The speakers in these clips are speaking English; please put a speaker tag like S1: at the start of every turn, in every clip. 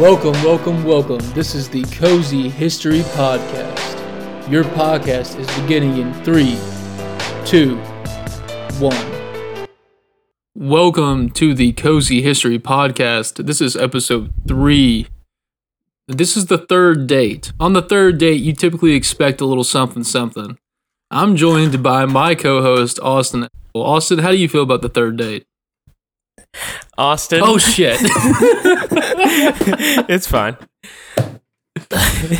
S1: Welcome, welcome, welcome. This is the Cozy History Podcast. Your podcast is beginning in three, two, one. Welcome to the Cozy History Podcast. This is episode three. This is the third date. On the third date, you typically expect a little something, something. I'm joined by my co host, Austin. Well, Austin, how do you feel about the third date?
S2: Austin.
S1: Oh, shit.
S2: it's fine.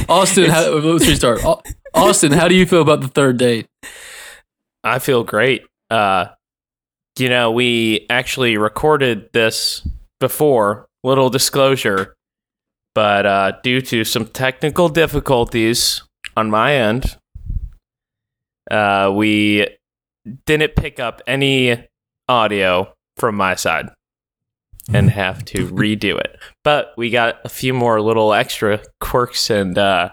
S1: Austin, how, let's restart. Austin, how do you feel about the third date?
S2: I feel great. Uh, you know, we actually recorded this before. Little disclosure, but uh, due to some technical difficulties on my end, uh, we didn't pick up any audio from my side and have to redo it. But we got a few more little extra quirks and uh,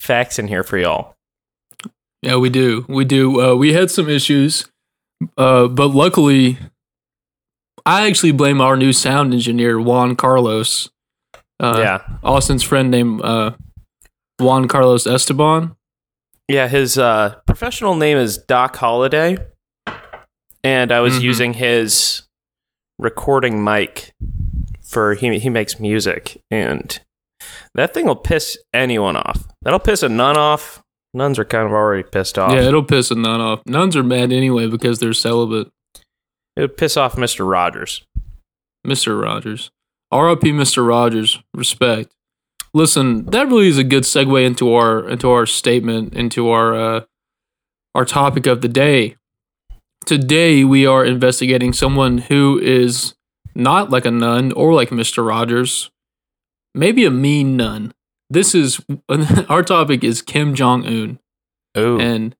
S2: facts in here for y'all.
S1: Yeah, we do. We do. Uh, we had some issues, uh, but luckily, I actually blame our new sound engineer, Juan Carlos. Uh,
S2: yeah.
S1: Austin's friend named uh, Juan Carlos Esteban.
S2: Yeah, his uh, professional name is Doc Holiday, and I was
S1: Mhm.
S2: using his recording mic for he he makes music, and that thing will piss anyone off. That'll piss a nun off. Nuns are kind of already pissed off.
S1: Yeah, it'll piss a nun off. Nuns are mad anyway because they're celibate.
S2: It would piss off Mister Rogers.
S1: Mr. Rogers. R.I.P. Mr. Rogers. Respect. Listen, that really is a good segue into our into our statement, into our uh, our topic of the day. Today we are investigating someone who is not like a nun or like Mr. Rogers, maybe a mean nun. This is our topic is Kim Jong Un,
S2: Ooh,
S1: and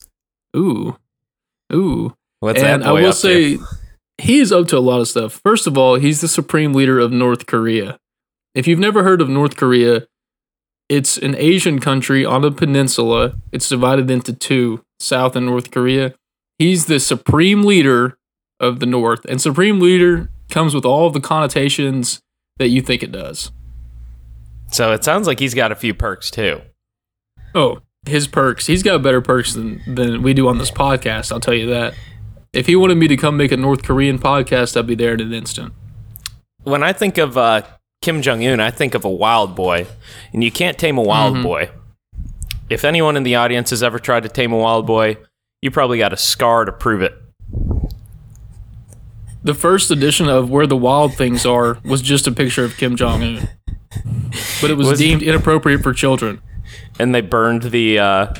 S1: ooh, ooh,
S2: what's
S1: and
S2: that
S1: I will say
S2: to?
S1: he is up to a lot of stuff. First of all, he's the supreme leader of North Korea. If you've never heard of North Korea, it's an Asian country on a peninsula. It's divided into two, South and North Korea. He's the supreme leader of the North, and supreme leader comes with all the connotations that you think it does.
S2: So it sounds like he's got a few perks too.
S1: Oh, his perks. He's got better perks than, than we do on this podcast, I'll tell you that. If he wanted me to come make a North Korean podcast, I'd be there in an instant.
S2: When I think of uh, Kim Jong Un, I think of a wild boy, and you can't tame a wild
S1: Mhm.
S2: boy. If anyone in the audience has ever tried to tame a wild boy, you probably got a scar to prove it.
S1: The first edition of Where the Wild Things Are was just a picture of Kim Jong Un, but it was,
S2: Was-
S1: deemed inappropriate for children.
S2: And they burned the uh,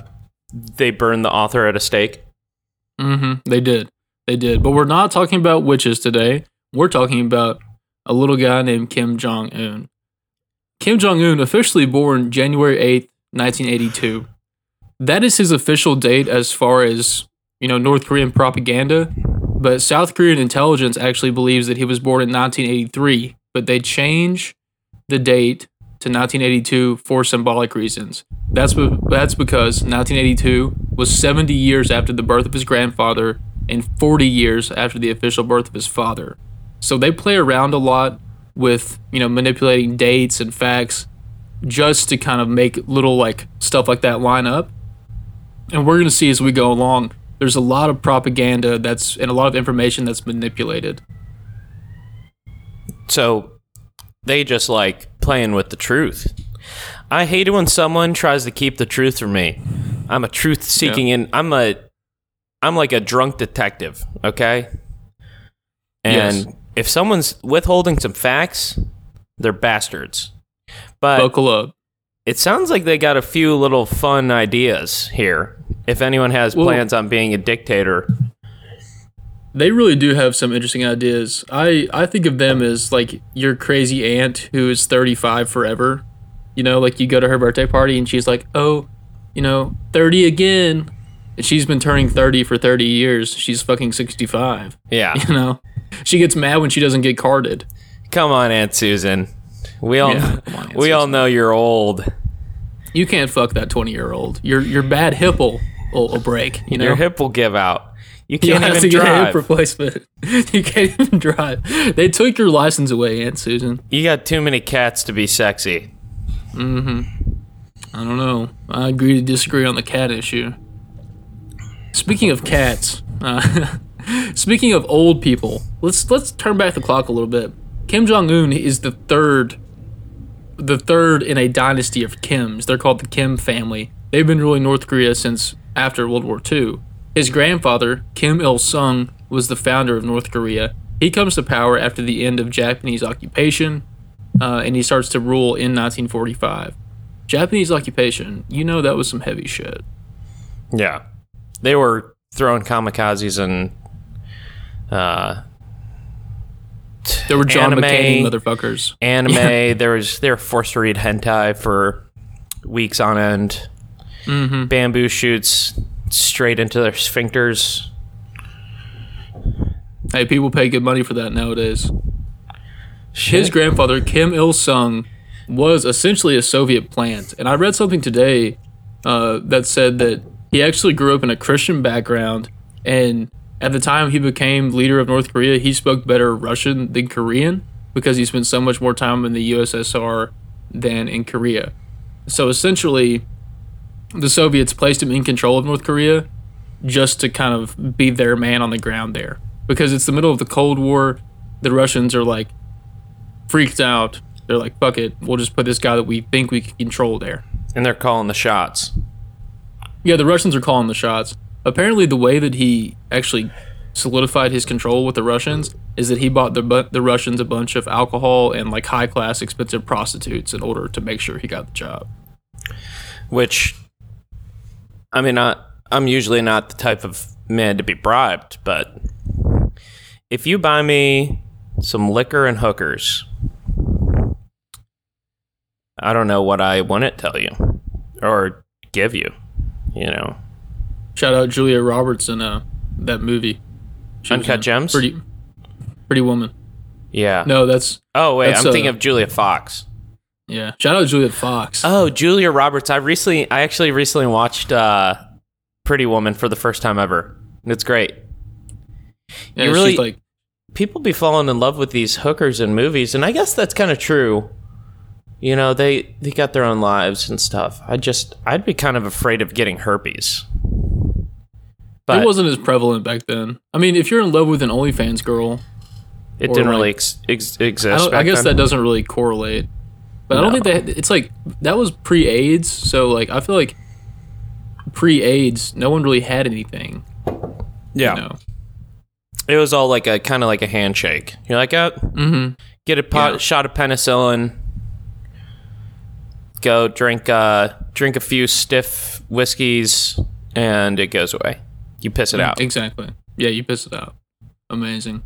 S2: they burned the author at a stake.
S1: hmm They did, they did. But we're not talking about witches today. We're talking about a little guy named Kim Jong Un. Kim Jong Un, officially born January eighth, nineteen eighty-two. That is his official date as far as you know North Korean propaganda. But South Korean intelligence actually believes that he was born in 1983, but they change the date to 1982 for symbolic reasons. That's be- that's because 1982 was 70 years after the birth of his grandfather and 40 years after the official birth of his father. So they play around a lot with, you know, manipulating dates and facts just to kind of make little like stuff like that line up. And we're going to see as we go along there's a lot of propaganda that's and a lot of information that's manipulated.
S2: So they just like playing with the truth. I hate it when someone tries to keep the truth from me. I'm a truth seeking and I'm a I'm like a drunk detective, okay? And
S1: Yes.
S2: if someone's withholding some facts, they're bastards. But
S1: Buckle up.
S2: It sounds like they got a few little fun ideas here. If anyone has
S1: Well-
S2: plans on being a dictator,
S1: They really do have some interesting ideas. I I think of them as like your crazy aunt who is 35 forever. You know, like you go to her birthday party and she's like, "Oh, you know, 30 again." And she's been turning 30 for 30 years. She's fucking 65.
S2: yeah.
S1: You know, she gets mad when she doesn't get carded.
S2: Come on, Aunt Susan. We all
S1: Yeah, come on, Aunt
S2: we all know you're old.
S1: You can't fuck that 20 year old. Your your bad hip will, will, will break. You know,
S2: Your hip will give out. You can't
S1: have
S2: even
S1: to get hip
S2: drive.
S1: replacement. you can't even drive. They took your license away, Aunt Susan.
S2: you got too many cats to be sexy.
S1: Mm-hmm. I don't know. I agree to disagree on the cat issue. Speaking of cats, uh, speaking of old people, let's let's turn back the clock a little bit. Kim Jong Un is the third, the third in a dynasty of Kims. They're called the Kim family. They've been ruling North Korea since after World War II. His grandfather, Kim Il Sung, was the founder of North Korea. He comes to power after the end of Japanese occupation, uh, and he starts to rule in 1945. Japanese occupation, you know that was some heavy shit.
S2: Yeah. They were throwing kamikazes and uh,
S1: There were John
S2: Anime.
S1: McCain motherfuckers.
S2: anime. There was they were forced to read hentai for weeks on end.
S1: Mm-hmm.
S2: Bamboo shoots straight into their sphincters.
S1: Hey, people pay good money for that nowadays. His grandfather, Kim Il Sung, was essentially a Soviet plant. And I read something today uh, that said that he actually grew up in a Christian background. And at the time he became leader of North Korea, he spoke better Russian than Korean because he spent so much more time in the USSR than in Korea. So essentially, the Soviets placed him in control of North Korea just to kind of be their man on the ground there. Because it's the middle of the Cold War. The Russians are like freaked out. They're like, fuck it, we'll just put this guy that we think we can control there.
S2: and they're calling the shots.
S1: Yeah, the Russians are calling the shots. Apparently, the way that he actually solidified his control with the Russians is that he bought the the Russians a bunch of alcohol and like high class expensive prostitutes in order to make sure he got the job.
S2: Which, I mean, I, I'm usually not the type of man to be bribed, but if you buy me some liquor and hookers, I don't know what I wouldn't tell you or give you. You know,
S1: Shout out Julia Roberts in uh, that movie. She
S2: Uncut Gems?
S1: Pretty, pretty woman.
S2: yeah.
S1: No, that's
S2: Oh wait,
S1: That's,
S2: I'm thinking
S1: uh,
S2: of Julia Fox.
S1: yeah. Shout out Julia Fox.
S2: Oh, Julia Roberts. I recently, I actually recently watched uh, Pretty Woman for the first time ever. It's great.
S1: yeah,
S2: you really-
S1: like
S2: people be falling in love with these hookers in movies, and I guess that's kind of true. You know, they they got their own lives and stuff. I just I'd be kind of afraid of getting herpes. But
S1: it wasn't as prevalent back then. I mean, if you're in love with an OnlyFans girl,
S2: it didn't
S1: like-
S2: really ex- ex- exist.
S1: I, I guess
S2: then.
S1: that doesn't really correlate. But I don't think that it's like that was pre-AIDS, so like I feel like pre-AIDS, no one really had anything.
S2: Yeah,
S1: You know?
S2: it was all like a kind of like a handshake. You're like, oh,
S1: Mm-hmm.
S2: get a pot,
S1: Yeah.
S2: shot of penicillin, go drink uh drink a few stiff whiskeys, and it goes away. You piss it mm, out.
S1: Exactly. Yeah, you piss it out. Amazing.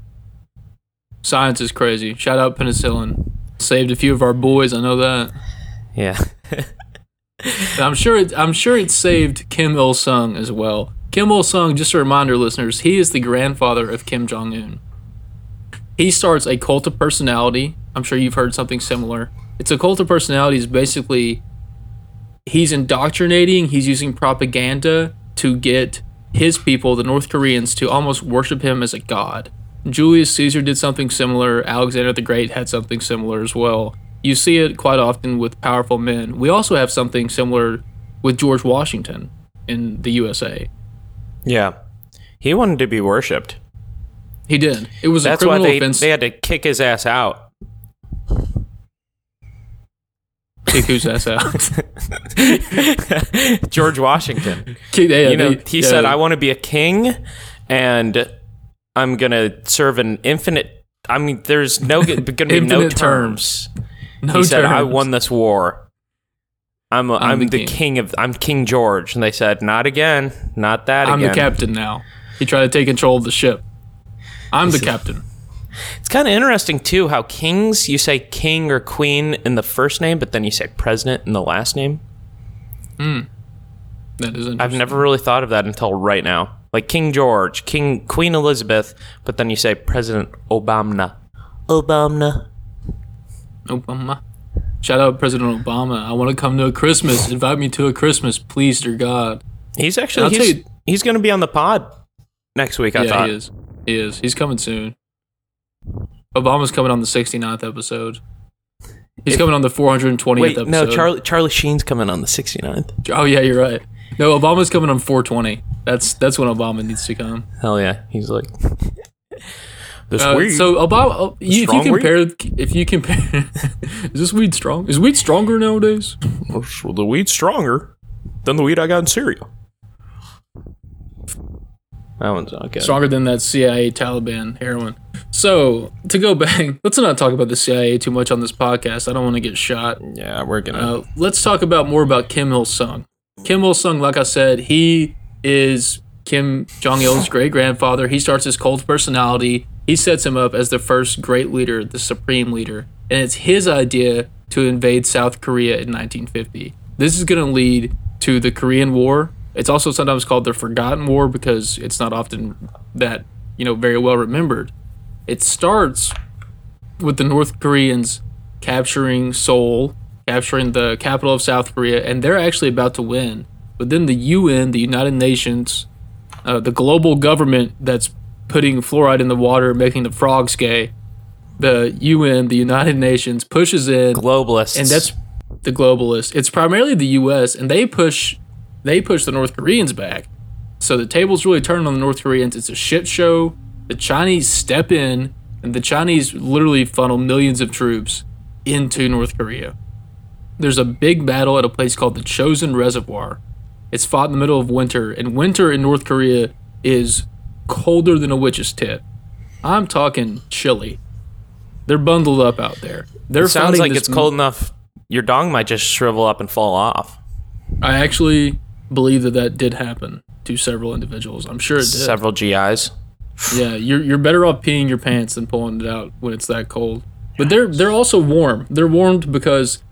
S1: Science is crazy. Shout out penicillin. Saved a few of our boys. I know that.
S2: Yeah.
S1: I'm sure. It, I'm sure it saved Kim Il Sung as well. Kim Il Sung. Just a reminder, listeners. He is the grandfather of Kim Jong Un. He starts a cult of personality. I'm sure you've heard something similar. It's a cult of personality. Is basically he's indoctrinating. He's using propaganda to get his people, the North Koreans, to almost worship him as a god. Julius Caesar did something similar. Alexander the Great had something similar as well. You see it quite often with powerful men. We also have something similar with George Washington in the USA.
S2: Yeah. He wanted to be worshipped.
S1: He did. It was
S2: That's
S1: a
S2: why they,
S1: offense.
S2: they had to kick his ass out.
S1: Whose ass out.
S2: George Washington.
S1: Yeah,
S2: you know,
S1: they-
S2: he
S1: yeah,
S2: said, I want to be a king and I'm going to serve an infinite. I mean, there's no to be no
S1: Infinite
S2: terms.
S1: no
S2: he said, I won this war. I'm, a, I'm,
S1: the
S2: the,
S1: king."
S2: king. of I'm King George, and they said, "Not again, not that again.
S1: I'm
S2: again."
S1: the captain now. He tried to take control of the ship. I'm the captain.
S2: It's kind of interesting too how kings you say king or queen in the first name, but then you say president in the last name. Hmm.
S1: That is.
S2: I've never really thought of that until right now. Like King George, King Queen Elizabeth, but then you say President Obama. Obama.
S1: Obama. Shout out President Obama. I want to come to a Christmas. Invite me to a Christmas, please, dear God.
S2: He's actually he's,
S1: you-
S2: he's going to be on the pod next week. I
S1: yeah,
S2: thought.
S1: he is. He is. He's coming soon. Obama's coming on the 69th episode. He's
S2: If-
S1: coming on the 420th
S2: Wait,
S1: episode.
S2: no, Charlie Charlie Sheen's coming on the 69th.
S1: Oh yeah, you're right. No, Obama's coming on 420. That's that's when Obama needs to come.
S2: Hell yeah, he's like this
S1: Uh,
S2: weed.
S1: so Obama, oh, you, if you
S2: Strong weed?
S1: compare, if you compare, is this weed strong? Is weed stronger nowadays?
S2: well, the weed's stronger than the weed I got in Syria. That one's okay.
S1: Stronger than that CIA Taliban heroin. So to go back, let's not talk about the CIA too much on this podcast. I don't want to get shot.
S2: Yeah, we're gonna.
S1: Uh, let's talk about more about Kim Il Sung. Kim Il Sung, like I said, he is Kim Jong Il's great grandfather. He starts his cult personality. He sets him up as the first great leader, the supreme leader, and it's his idea to invade South Korea in 1950. This is going to lead to the Korean War. It's also sometimes called the Forgotten War because it's not often that you know very well remembered. It starts with the North Koreans capturing Seoul, capturing the capital of South Korea, and they're actually about to win. But then the UN, the United Nations, uh, the global government that's putting fluoride in the water, making the frogs gay, the UN, the United Nations, pushes in,
S2: globalists,
S1: and that's the globalists. It's primarily the U.S. and they push, they push the North Koreans back. So the tables really turn on the North Koreans. It's a shit show. The Chinese step in, and the Chinese literally funnel millions of troops into North Korea. There's a big battle at a place called the Chosin Reservoir. It's fought in the middle of winter, and winter in North Korea is colder than a witch's tit. I'm talking chilly. They're bundled up out there. They're
S2: it sounds like it's cold enough. Your dong might just shrivel up and fall off.
S1: I actually believe that that did happen to several individuals. I'm sure it did.
S2: Several GIs.
S1: Yeah, you're you're better off peeing your pants than pulling it out when it's that cold. But they're they're also warm. They're warmed because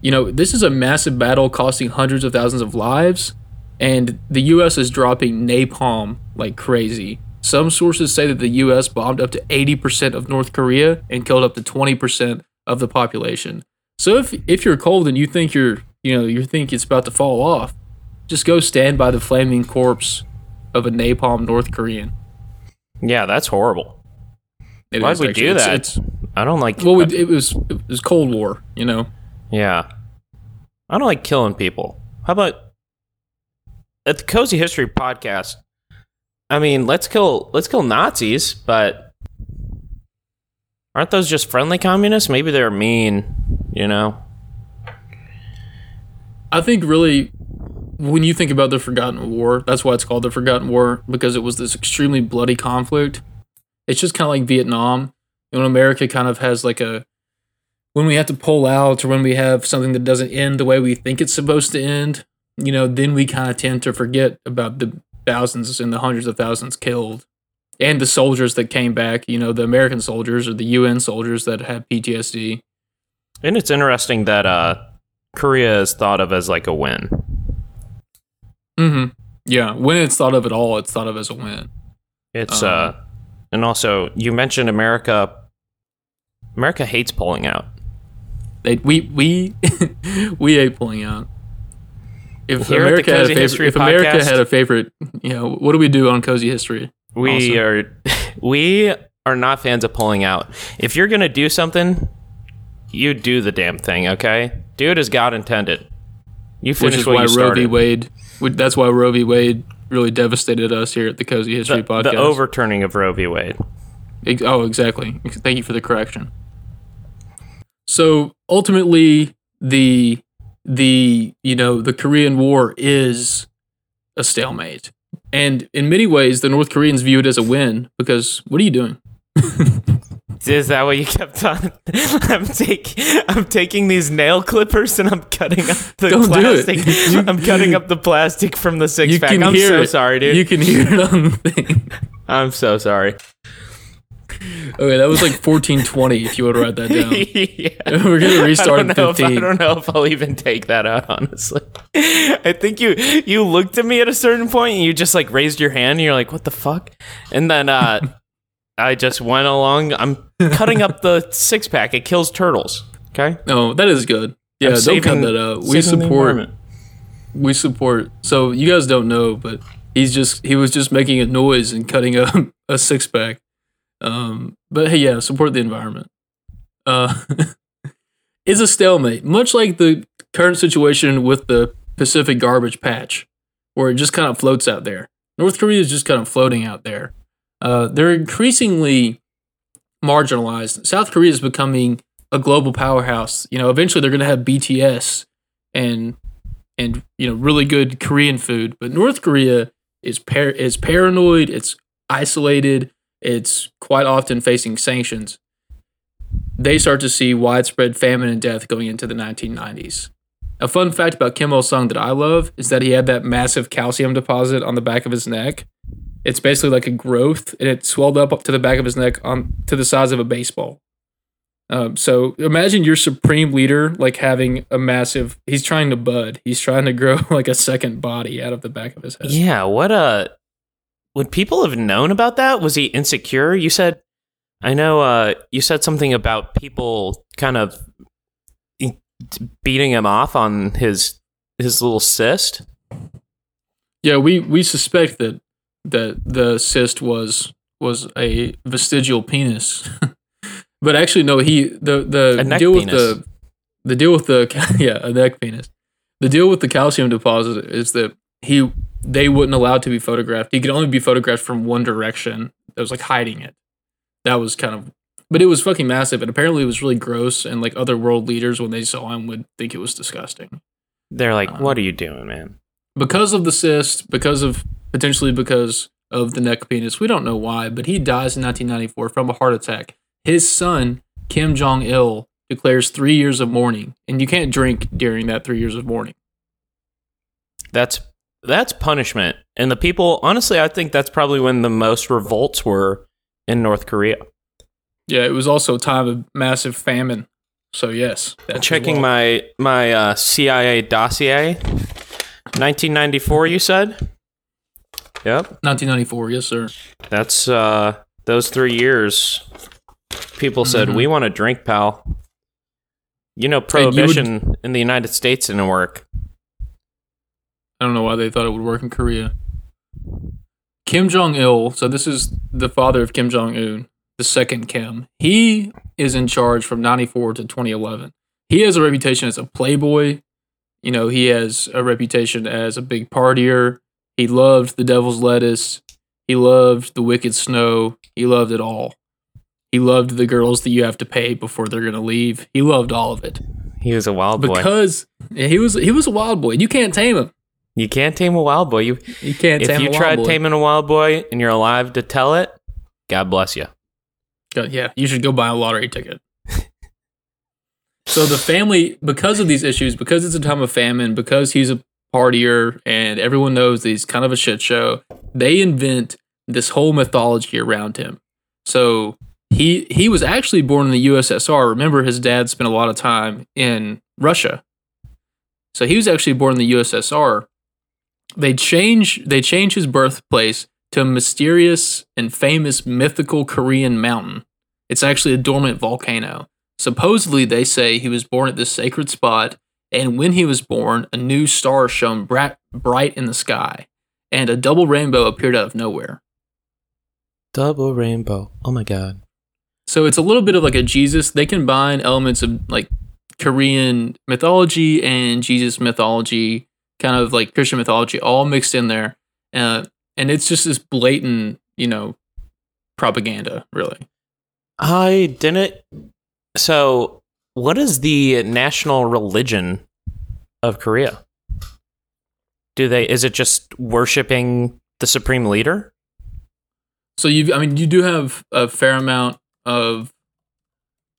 S1: you know, this is a massive battle costing hundreds of thousands of lives and the US is dropping napalm like crazy. Some sources say that the US bombed up to 80% of North Korea and killed up to 20% of the population. So if if you're cold and you think you're, you know, you think it's about to fall off, just go stand by the flaming corpse of a napalm North Korean.
S2: Yeah, that's horrible.
S1: It
S2: Why'd we
S1: actually-
S2: do
S1: it's-
S2: that?
S1: it's-
S2: I don't like.
S1: well, we, it was it was Cold War, you know.
S2: yeah, I don't like killing people. How about at the Cozy History podcast? I mean, let's kill let's kill Nazis, but aren't those just friendly communists? Maybe they're mean, you know.
S1: I think really when you think about the Forgotten War, that's why it's called the Forgotten War because it was this extremely bloody conflict. It's just kind of like Vietnam. And when America kind of has like a when we have to pull out or when we have something that doesn't end the way we think it's supposed to end, you know, then we kind of tend to forget about the thousands and the hundreds of thousands killed and the soldiers that came back, you know, the American soldiers or the UN soldiers that had PTSD.
S2: And it's interesting that uh, Korea is thought of as like a win.
S1: Mhm. Yeah, when it's thought of at all, it's thought of as a win.
S2: It's
S1: Um,
S2: uh, and also you mentioned America. America hates pulling out.
S1: They we we we hate pulling out. If
S2: Here
S1: America had a favorite, if America
S2: Podcast-
S1: had a favorite, you know, what do we do on cozy history?
S2: We
S1: Awesome.
S2: are we are not fans of pulling out. If you're gonna do something, you do the damn thing. Okay, do it as God intended. You
S1: Which
S2: finish
S1: is
S2: what
S1: why
S2: you
S1: Roe v. Wade. That's why Roe v. Wade really devastated us here at the Cozy History
S2: the,
S1: Podcast.
S2: the overturning of Roe v. Wade.
S1: Oh, exactly. Thank you for the correction. So ultimately, the the you know the Korean War is a stalemate, and in many ways, the North Koreans view it as a win because what are you doing?
S2: Is that what you kept on? I'm taking I'm taking these nail clippers and I'm cutting up the
S1: Don't do it.
S2: plastic.
S1: You-
S2: I'm cutting up the plastic from the six pack. I'm so
S1: it.
S2: sorry, dude.
S1: You can hear it on the thing.
S2: I'm so sorry.
S1: Okay, that was like fourteen twenty. If you would write that down.
S2: yeah.
S1: We're gonna restart
S2: I don't
S1: at
S2: know if-
S1: 15.
S2: I don't know if I'll even take that out, honestly. I think you you looked at me at a certain point and you just like raised your hand and you're like, what the fuck? And then uh I just went along. I'm cutting up the six pack. It kills turtles. Okay?
S1: No, that is good. Yeah,
S2: I'm
S1: don't
S2: saving-
S1: cut that out. We support. We support. So you guys don't know, but he's just he was just making a noise and cutting up a six pack. Um, but hey, yeah, support the environment. Uh, is a stalemate, much like the current situation with the Pacific garbage patch, where it just kind of floats out there. North Korea is just kind of floating out there. Uh, they're increasingly marginalized. South Korea is becoming a global powerhouse. You know, eventually they're going to have BTS and and you know really good Korean food, but North Korea is par- is paranoid. It's isolated. It's quite often facing sanctions. They start to see widespread famine and death going into the 1990s. A fun fact about Kim Il Sung that I love is that he had that massive calcium deposit on the back of his neck. It's basically like a growth, and it swelled up, up to the back of his neck on to the size of a baseball. Um, so imagine your supreme leader like having a massive. He's trying to bud. He's trying to grow like a second body out of the back of his head.
S2: Yeah, what a would people have known about that? Was he insecure? You said I know uh you said something about people kind of beating him off on his his little cyst.
S1: Yeah, we we suspect that that the cyst was was a vestigial penis. but actually no, he the the deal with the the deal with the yeah, a neck penis. The deal with the calcium deposit is that he they wouldn't allow it to be photographed. He could only be photographed from one direction. That was like hiding it. That was kind of but it was fucking massive and apparently it was really gross and like other world leaders when they saw him would think it was disgusting.
S2: They're like, um, "What are you doing, man?"
S1: Because of the cyst, because of potentially because of the neck penis. We don't know why, but he dies in 1994 from a heart attack. His son, Kim Jong il, declares three years of mourning, and you can't drink during that three years of mourning.
S2: That's that's punishment, and the people. Honestly, I think that's probably when the most revolts were in North Korea.
S1: Yeah, it was also a time of massive famine. So yes,
S2: checking my my uh, CIA dossier. 1994, you said. Yep.
S1: 1994, yes, sir.
S2: That's uh those 3 years people said, mm-hmm. "We want to drink, pal." You know, prohibition you would, in the United States didn't work.
S1: I don't know why they thought it would work in Korea. Kim Jong Il, so this is the father of Kim Jong Un, the second Kim. He is in charge from 94 to 2011. He has a reputation as a playboy. You know, he has a reputation as a big partier. He loved the devil's lettuce. He loved the wicked snow. He loved it all. He loved the girls that you have to pay before they're gonna leave. He loved all of it.
S2: He was a wild boy.
S1: Because he was he was a wild boy. You can't tame him.
S2: You can't tame a wild boy. You
S1: you can't.
S2: If you tried taming a wild boy and you're alive to tell it, God bless you.
S1: yeah, you should go buy a lottery ticket. so the family, because of these issues, because it's a time of famine, because he's a partier and everyone knows that he's kind of a shit show. They invent this whole mythology around him. So he he was actually born in the USSR. Remember, his dad spent a lot of time in Russia. So he was actually born in the USSR. They change they change his birthplace to a mysterious and famous mythical Korean mountain. It's actually a dormant volcano. Supposedly, they say he was born at this sacred spot and when he was born, a new star shone bright, bright in the sky, and a double rainbow appeared out of nowhere.
S2: Double rainbow. Oh my god.
S1: So it's a little bit of like a Jesus. They combine elements of like Korean mythology and Jesus mythology, kind of like Christian mythology, all mixed in there. Uh, and it's just this blatant, you know, propaganda, really.
S2: I didn't. So what is the national religion of Korea? Do they is it just worshiping the supreme leader?
S1: So you I mean you do have a fair amount of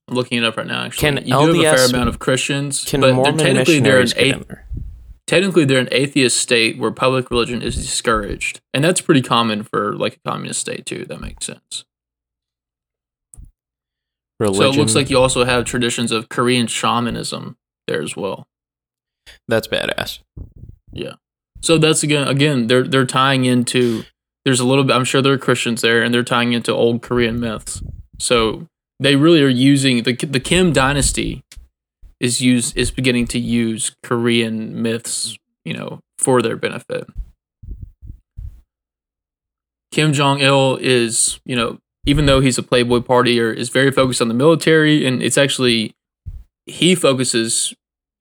S1: I'm looking it up right now actually.
S2: Can
S1: you
S2: LDS,
S1: do have a fair amount of Christians,
S2: can but Mormon they're, technically they're an a-
S1: technically they're an atheist state where public religion is discouraged. And that's pretty common for like a communist state too. That makes sense. Religion. So it looks like you also have traditions of Korean shamanism there as well.
S2: That's badass.
S1: Yeah. So that's again again they're they're tying into there's a little bit I'm sure there are Christians there and they're tying into old Korean myths. So they really are using the the Kim dynasty is used is beginning to use Korean myths, you know, for their benefit. Kim Jong Il is, you know, even though he's a playboy partier, is very focused on the military, and it's actually he focuses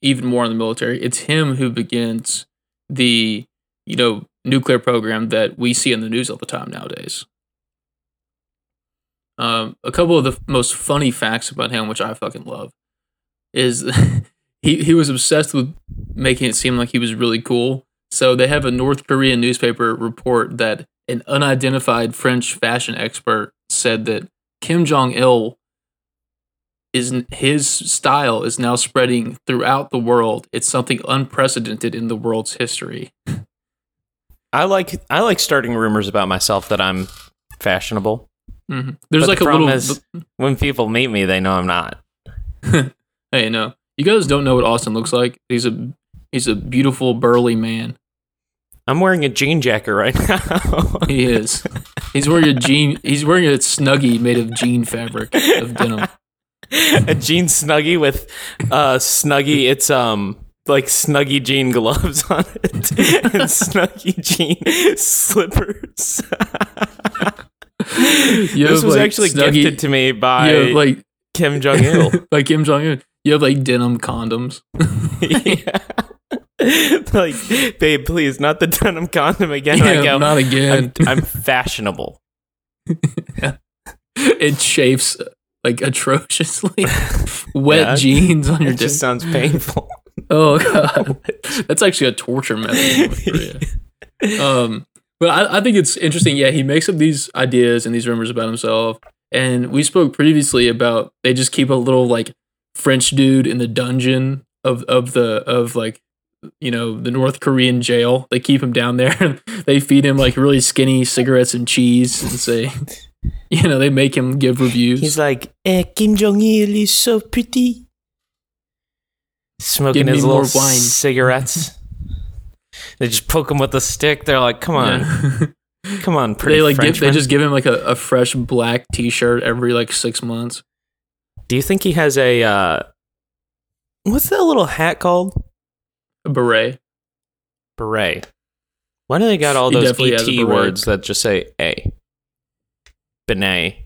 S1: even more on the military. It's him who begins the you know nuclear program that we see in the news all the time nowadays. Um, a couple of the most funny facts about him, which I fucking love, is he he was obsessed with making it seem like he was really cool. So they have a North Korean newspaper report that an unidentified French fashion expert said that Kim Jong Il is his style is now spreading throughout the world. It's something unprecedented in the world's history.
S2: I like I like starting rumors about myself that I'm fashionable.
S1: Mm-hmm. There's
S2: But
S1: like
S2: the
S1: a
S2: problem
S1: little.
S2: is- When people meet me, they know I'm not.
S1: hey, no, you guys don't know what Austin looks like. He's a he's a beautiful burly man.
S2: I'm wearing a jean jacket right now.
S1: He is. He's wearing a jean. He's wearing a snuggie made of jean fabric of denim.
S2: a jean snuggie with uh snuggie it's um like snuggie jean gloves on it and snuggie jean slippers
S1: You
S2: this was
S1: like,
S2: actually
S1: Snuggie-
S2: gifted to me by
S1: like
S2: kim jong-il
S1: like Kim Jong Il. You have like denim condoms.
S2: yeah. like babe please not the denim condom again I
S1: Yeah,
S2: go,
S1: not again.
S2: I'm, I'm fashionable
S1: it chafes like atrociously. Wet
S2: Yeah.
S1: jeans on your
S2: it just sounds painful
S1: Oh god, that's actually a torture method. um, but I, I think it's interesting. Yeah, he makes up these ideas and these rumors about himself. And we spoke previously about they just keep a little like French dude in the dungeon of of the of like you know the North Korean jail. They keep him down there. they feed him like really skinny cigarettes and cheese and say, you know, they make him give reviews.
S2: He's like, eh, Kim Jong Il is so pretty. Smoking his little
S1: wine.
S2: cigarettes. they just poke him with a stick. They're like, "Come on,
S1: Yeah.
S2: come on, pretty
S1: they like give, they just give him like a, a fresh black T-shirt every like six months.
S2: Do you think he has a uh, what's that little hat called?
S1: Beret.
S2: Beret. Why do they got all those
S1: definitely has a
S2: ET words that just say a? Benet,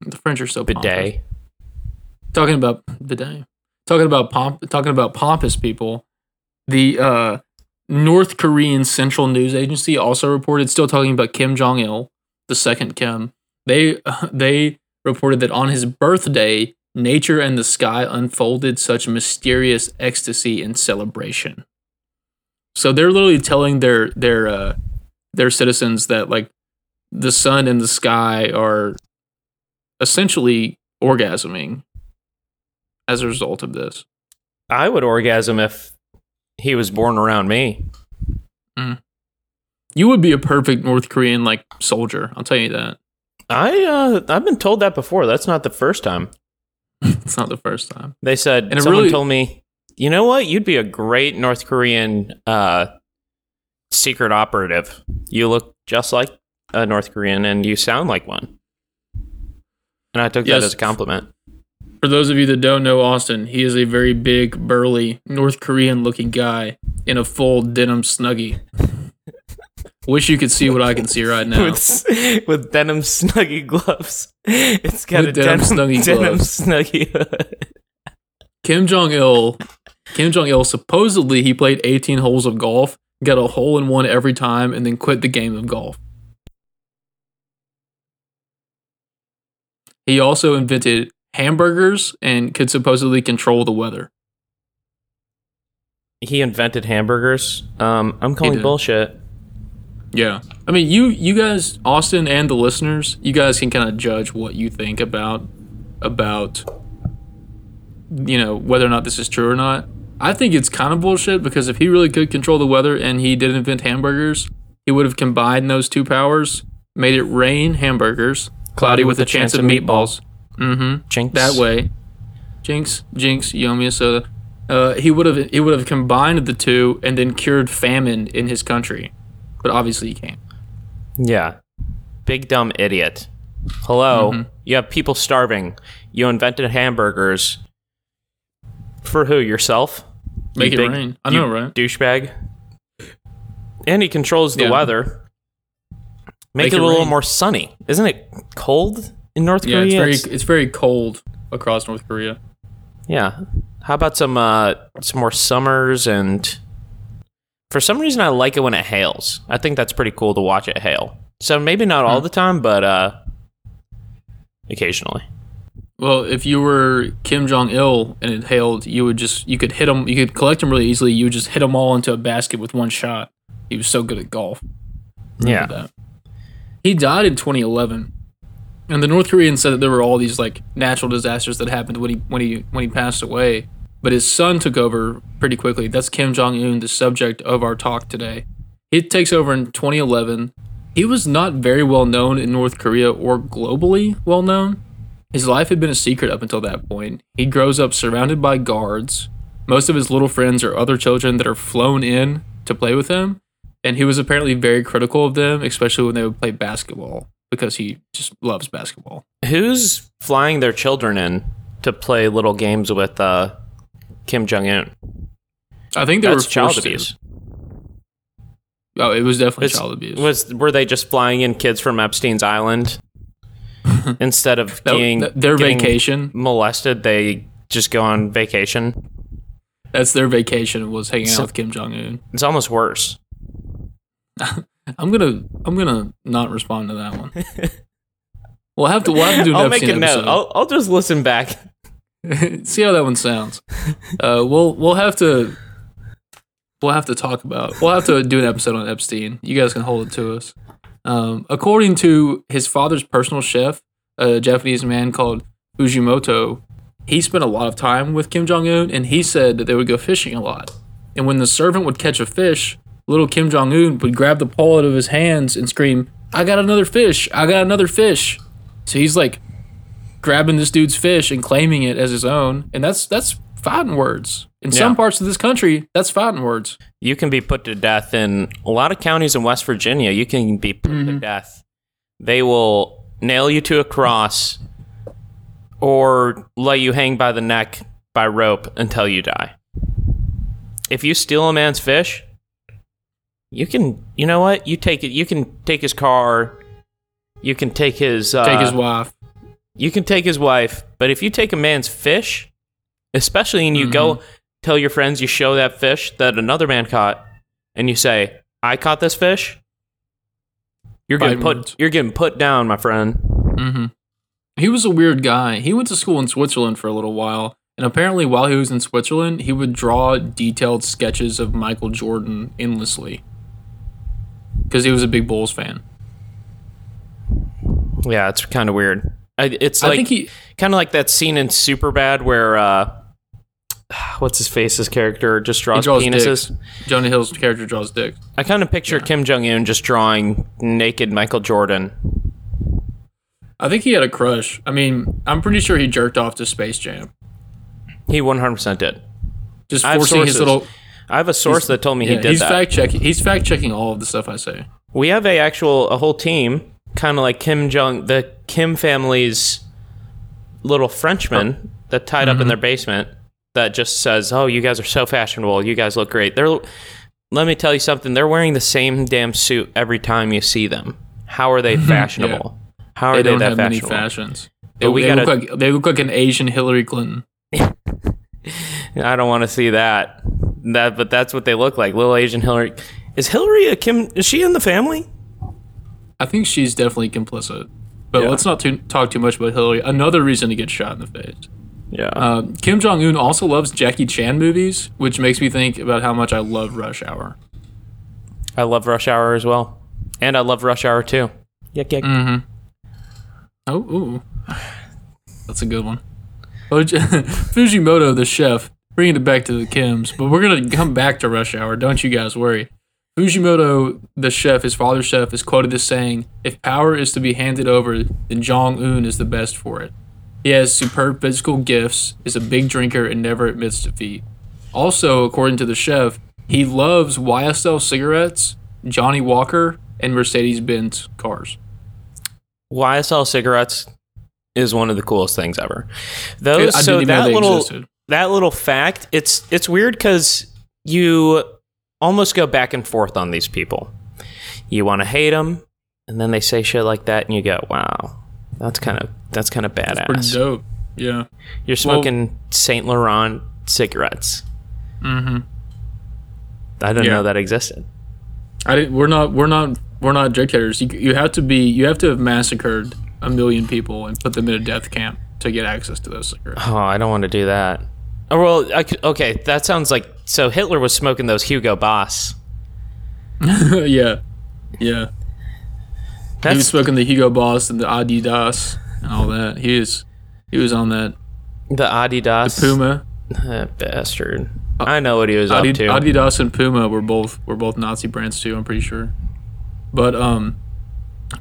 S1: The French are so pompous.
S2: bidet.
S1: Talking about bidet. Talking about pomp. Talking about pompous people. The uh, North Korean Central News Agency also reported, still talking about Kim Jong Il, the second Kim. They they reported that on his birthday, nature and the sky unfolded such mysterious ecstasy and celebration. So they're literally telling their their uh, their citizens that like the sun and the sky are essentially orgasming as a result of this.
S2: I would orgasm if he was born around me.
S1: You would be a perfect North Korean like soldier. I'll tell you that.
S2: I uh, I've been told that before. That's not the first time.
S1: It's not the first time.
S2: They said
S1: And
S2: someone
S1: really-
S2: told me, you know what? You'd be a great North Korean uh, secret operative. You look just like a North Korean, and you sound like one. And I took
S1: Yes.
S2: that as a compliment.
S1: For those of you that don't know Austin, he is a very big, burly, North Korean looking guy in a full denim snuggie. Wish you could see what I can see right now.
S2: with with denim snuggie gloves. It's got
S1: With
S2: a
S1: denim
S2: denim,
S1: snuggie
S2: denim
S1: gloves.
S2: snuggie hood.
S1: Kim Jong Il, Kim Jong Il supposedly he played 18 holes of golf, got a hole in one every time, and then quit the game of golf. He also invented hamburgers and could supposedly control the weather.
S2: He invented hamburgers. Um, I'm calling bullshit.
S1: Yeah. I mean, you you guys, Austin and the listeners, you guys can kind of judge what you think about about you know, whether or not this is true or not. I think it's kind of bullshit because if he really could control the weather and he did invent hamburgers, he would have combined those two powers, made it rain hamburgers, cloudy with, a chance, of meatballs. Mhm.
S2: Jinx.
S1: That way. Jinx, Jinx, you owe me a soda. Uh, he would have he would have combined the two and then cured famine in his country. But obviously you can't.
S2: Yeah. Big dumb idiot. Hello.
S1: Mm-hmm.
S2: You have people starving. You invented hamburgers. For who? Yourself? You
S1: Make it
S2: big-
S1: rain. I know, right?
S2: Douchebag. And he controls the
S1: Yeah.
S2: weather. Make,
S1: Make
S2: it,
S1: it
S2: a little
S1: rain.
S2: more sunny. Isn't it cold in North
S1: Yeah,
S2: Korea?
S1: it's very it's very cold across North Korea.
S2: Yeah. How about some uh some more summers and for some reason I like it when it hails. I think that's pretty cool to watch it hail. So maybe not all
S1: Hmm.
S2: the time, but uh occasionally.
S1: Well, if you were Kim Jong Il and it hailed, you would just you could hit him. You could collect them really easily. You would just hit them all into a basket with one shot. He was so good at golf.
S2: Yeah.
S1: That. He died in 2011, and the North Koreans said that there were all these like natural disasters that happened when he when he when he passed away. But his son took over pretty quickly. That's Kim Jong Un, the subject of our talk today. He takes over in 2011. He was not very well known in North Korea or globally well known. His life had been a secret up until that point. He grows up surrounded by guards. Most of his little friends are other children that are flown in to play with him. And he was apparently very critical of them, especially when they would play basketball, because he just loves basketball.
S2: Who's flying their children in to play little games with uh Kim Jong Un?
S1: I think they
S2: That's
S1: were
S2: child
S1: forced to.
S2: abuse.
S1: Oh, it was definitely
S2: It's-
S1: child abuse.
S2: Was were they just flying in kids from Epstein's island instead of
S1: That-
S2: being
S1: their
S2: getting
S1: vacation.
S2: molested? They just go on vacation.
S1: That's their vacation was hanging
S2: So-
S1: out with Kim Jong Un.
S2: It's almost worse.
S1: I'm gonna I'm gonna not respond to that one. we'll have to we'll have to do
S2: I'll make
S1: Epstein
S2: a note. I'll, I'll just listen back.
S1: See how that one sounds. Uh, we'll we'll have to we'll have to talk about we'll have to do an episode on Epstein. You guys can hold it to us. Um, according to his father's personal chef, a Japanese man called Fujimoto, he spent a lot of time with Kim Jong Un, and he said that they would go fishing a lot. And when the servant would catch a fish, little Kim Jong Un would grab the pole out of his hands and scream, "I got another fish! I got another fish!" So he's like grabbing this dude's fish and claiming it as his own, and that's that's fighting words. In some parts of this country, that's fighting words.
S2: You can be put to death in a lot of counties in West Virginia. You can be put to
S1: Mm-hmm.
S2: death. They will nail you to a cross or let you hang by the neck by rope until you die. If you steal a man's fish, you can, you know what? You take it. You can take his car. You can take his. Uh,
S1: Take his wife.
S2: You can take his wife, but if you take a man's fish, especially and you go tell your friends you show that fish that another man caught, and you say, "I caught this fish," you're getting put. You're getting put down, my friend.
S1: hmm He was a weird guy. He went to school in Switzerland for a little while, and apparently, while he was in Switzerland, he would draw detailed sketches of Michael Jordan endlessly because he was a big Bulls fan.
S2: Yeah, it's kind of weird. I, it's
S1: I
S2: like
S1: think he.
S2: kind of like that scene in Superbad where uh, what's his face's character just draws,
S1: draws
S2: penises.
S1: dicks. Jonah Hill's character draws dicks.
S2: I kind of picture Kim Jong Un just drawing naked Michael Jordan.
S1: I think he had a crush. I mean, I'm pretty sure he jerked off to Space Jam.
S2: He 100% did.
S1: Just forcing his little.
S2: I have a source that told me he did
S1: he's
S2: that.
S1: fact checking. He's fact checking all of the stuff I say.
S2: We have a actual a whole team, kind of like Kim Jong, the Kim family's little Frenchman oh. that tied up in mm-hmm. their basement that just says, "Oh, you guys are so fashionable. You guys look great." They're let me tell you something. They're wearing the same damn suit every time you see them. How are they fashionable? How are
S1: They
S2: they,
S1: don't
S2: that
S1: have many fashions. They,
S2: we
S1: they
S2: gotta-
S1: look like they look like an Asian Hillary Clinton.
S2: I don't want to see that. That, but that's what they look like. Little Asian Hillary. Is Hillary a Kim? Is she in the family?
S1: I think she's definitely complicit. But
S2: Yeah.
S1: let's not too, talk too much about Hillary. Another reason to get shot in the face.
S2: Yeah.
S1: Um, Kim Jong Un also loves Jackie Chan movies, which makes me think about how much I love Rush Hour.
S2: I love Rush Hour as well, and I love Rush Hour too. Yuck, yuck.
S1: Mm-hmm. Oh, ooh. that's a good one. Oh, J- Fujimoto, the chef, bringing it back to the Kims, but we're gonna come back to Rush Hour. Don't you guys worry. Fujimoto, the chef, his father's chef, is quoted as saying, "If power is to be handed over, then Jong Un is the best for it. He has superb physical gifts, is a big drinker, and never admits defeat. Also, according to the chef, he loves YSL cigarettes, Johnnie Walker, and Mercedes-Benz cars."
S2: YSL cigarettes is one of the coolest things ever. Those so
S1: didn't even know
S2: that little
S1: existed.
S2: that little fact it's it's weird because you almost go back and forth on these people. You want to hate them, and then they say shit like that, and you go, "Wow, that's kind of that's kind of badass."
S1: Pretty
S2: badass."
S1: dope. Yeah.
S2: You're smoking Saint Laurent cigarettes.
S1: Mm-hmm.
S2: I didn't
S1: Yeah.
S2: know that existed.
S1: I didn't, we're not we're not we're not dictators. You, you have to be you have to have massacred a million people and put them in a death camp to get access to those cigarettes.
S2: Oh, I don't want to do that. Oh, well, I okay, that sounds like so. Hitler was smoking those Hugo Boss.
S1: yeah, yeah. he was smoking the Hugo Boss and the Adidas and all that. He was he was on that
S2: the Adidas
S1: Puma.
S2: That bastard. I know what he was
S1: Adi-
S2: up to.
S1: Adidas and Puma were both were both Nazi brands too. I'm pretty sure. But um,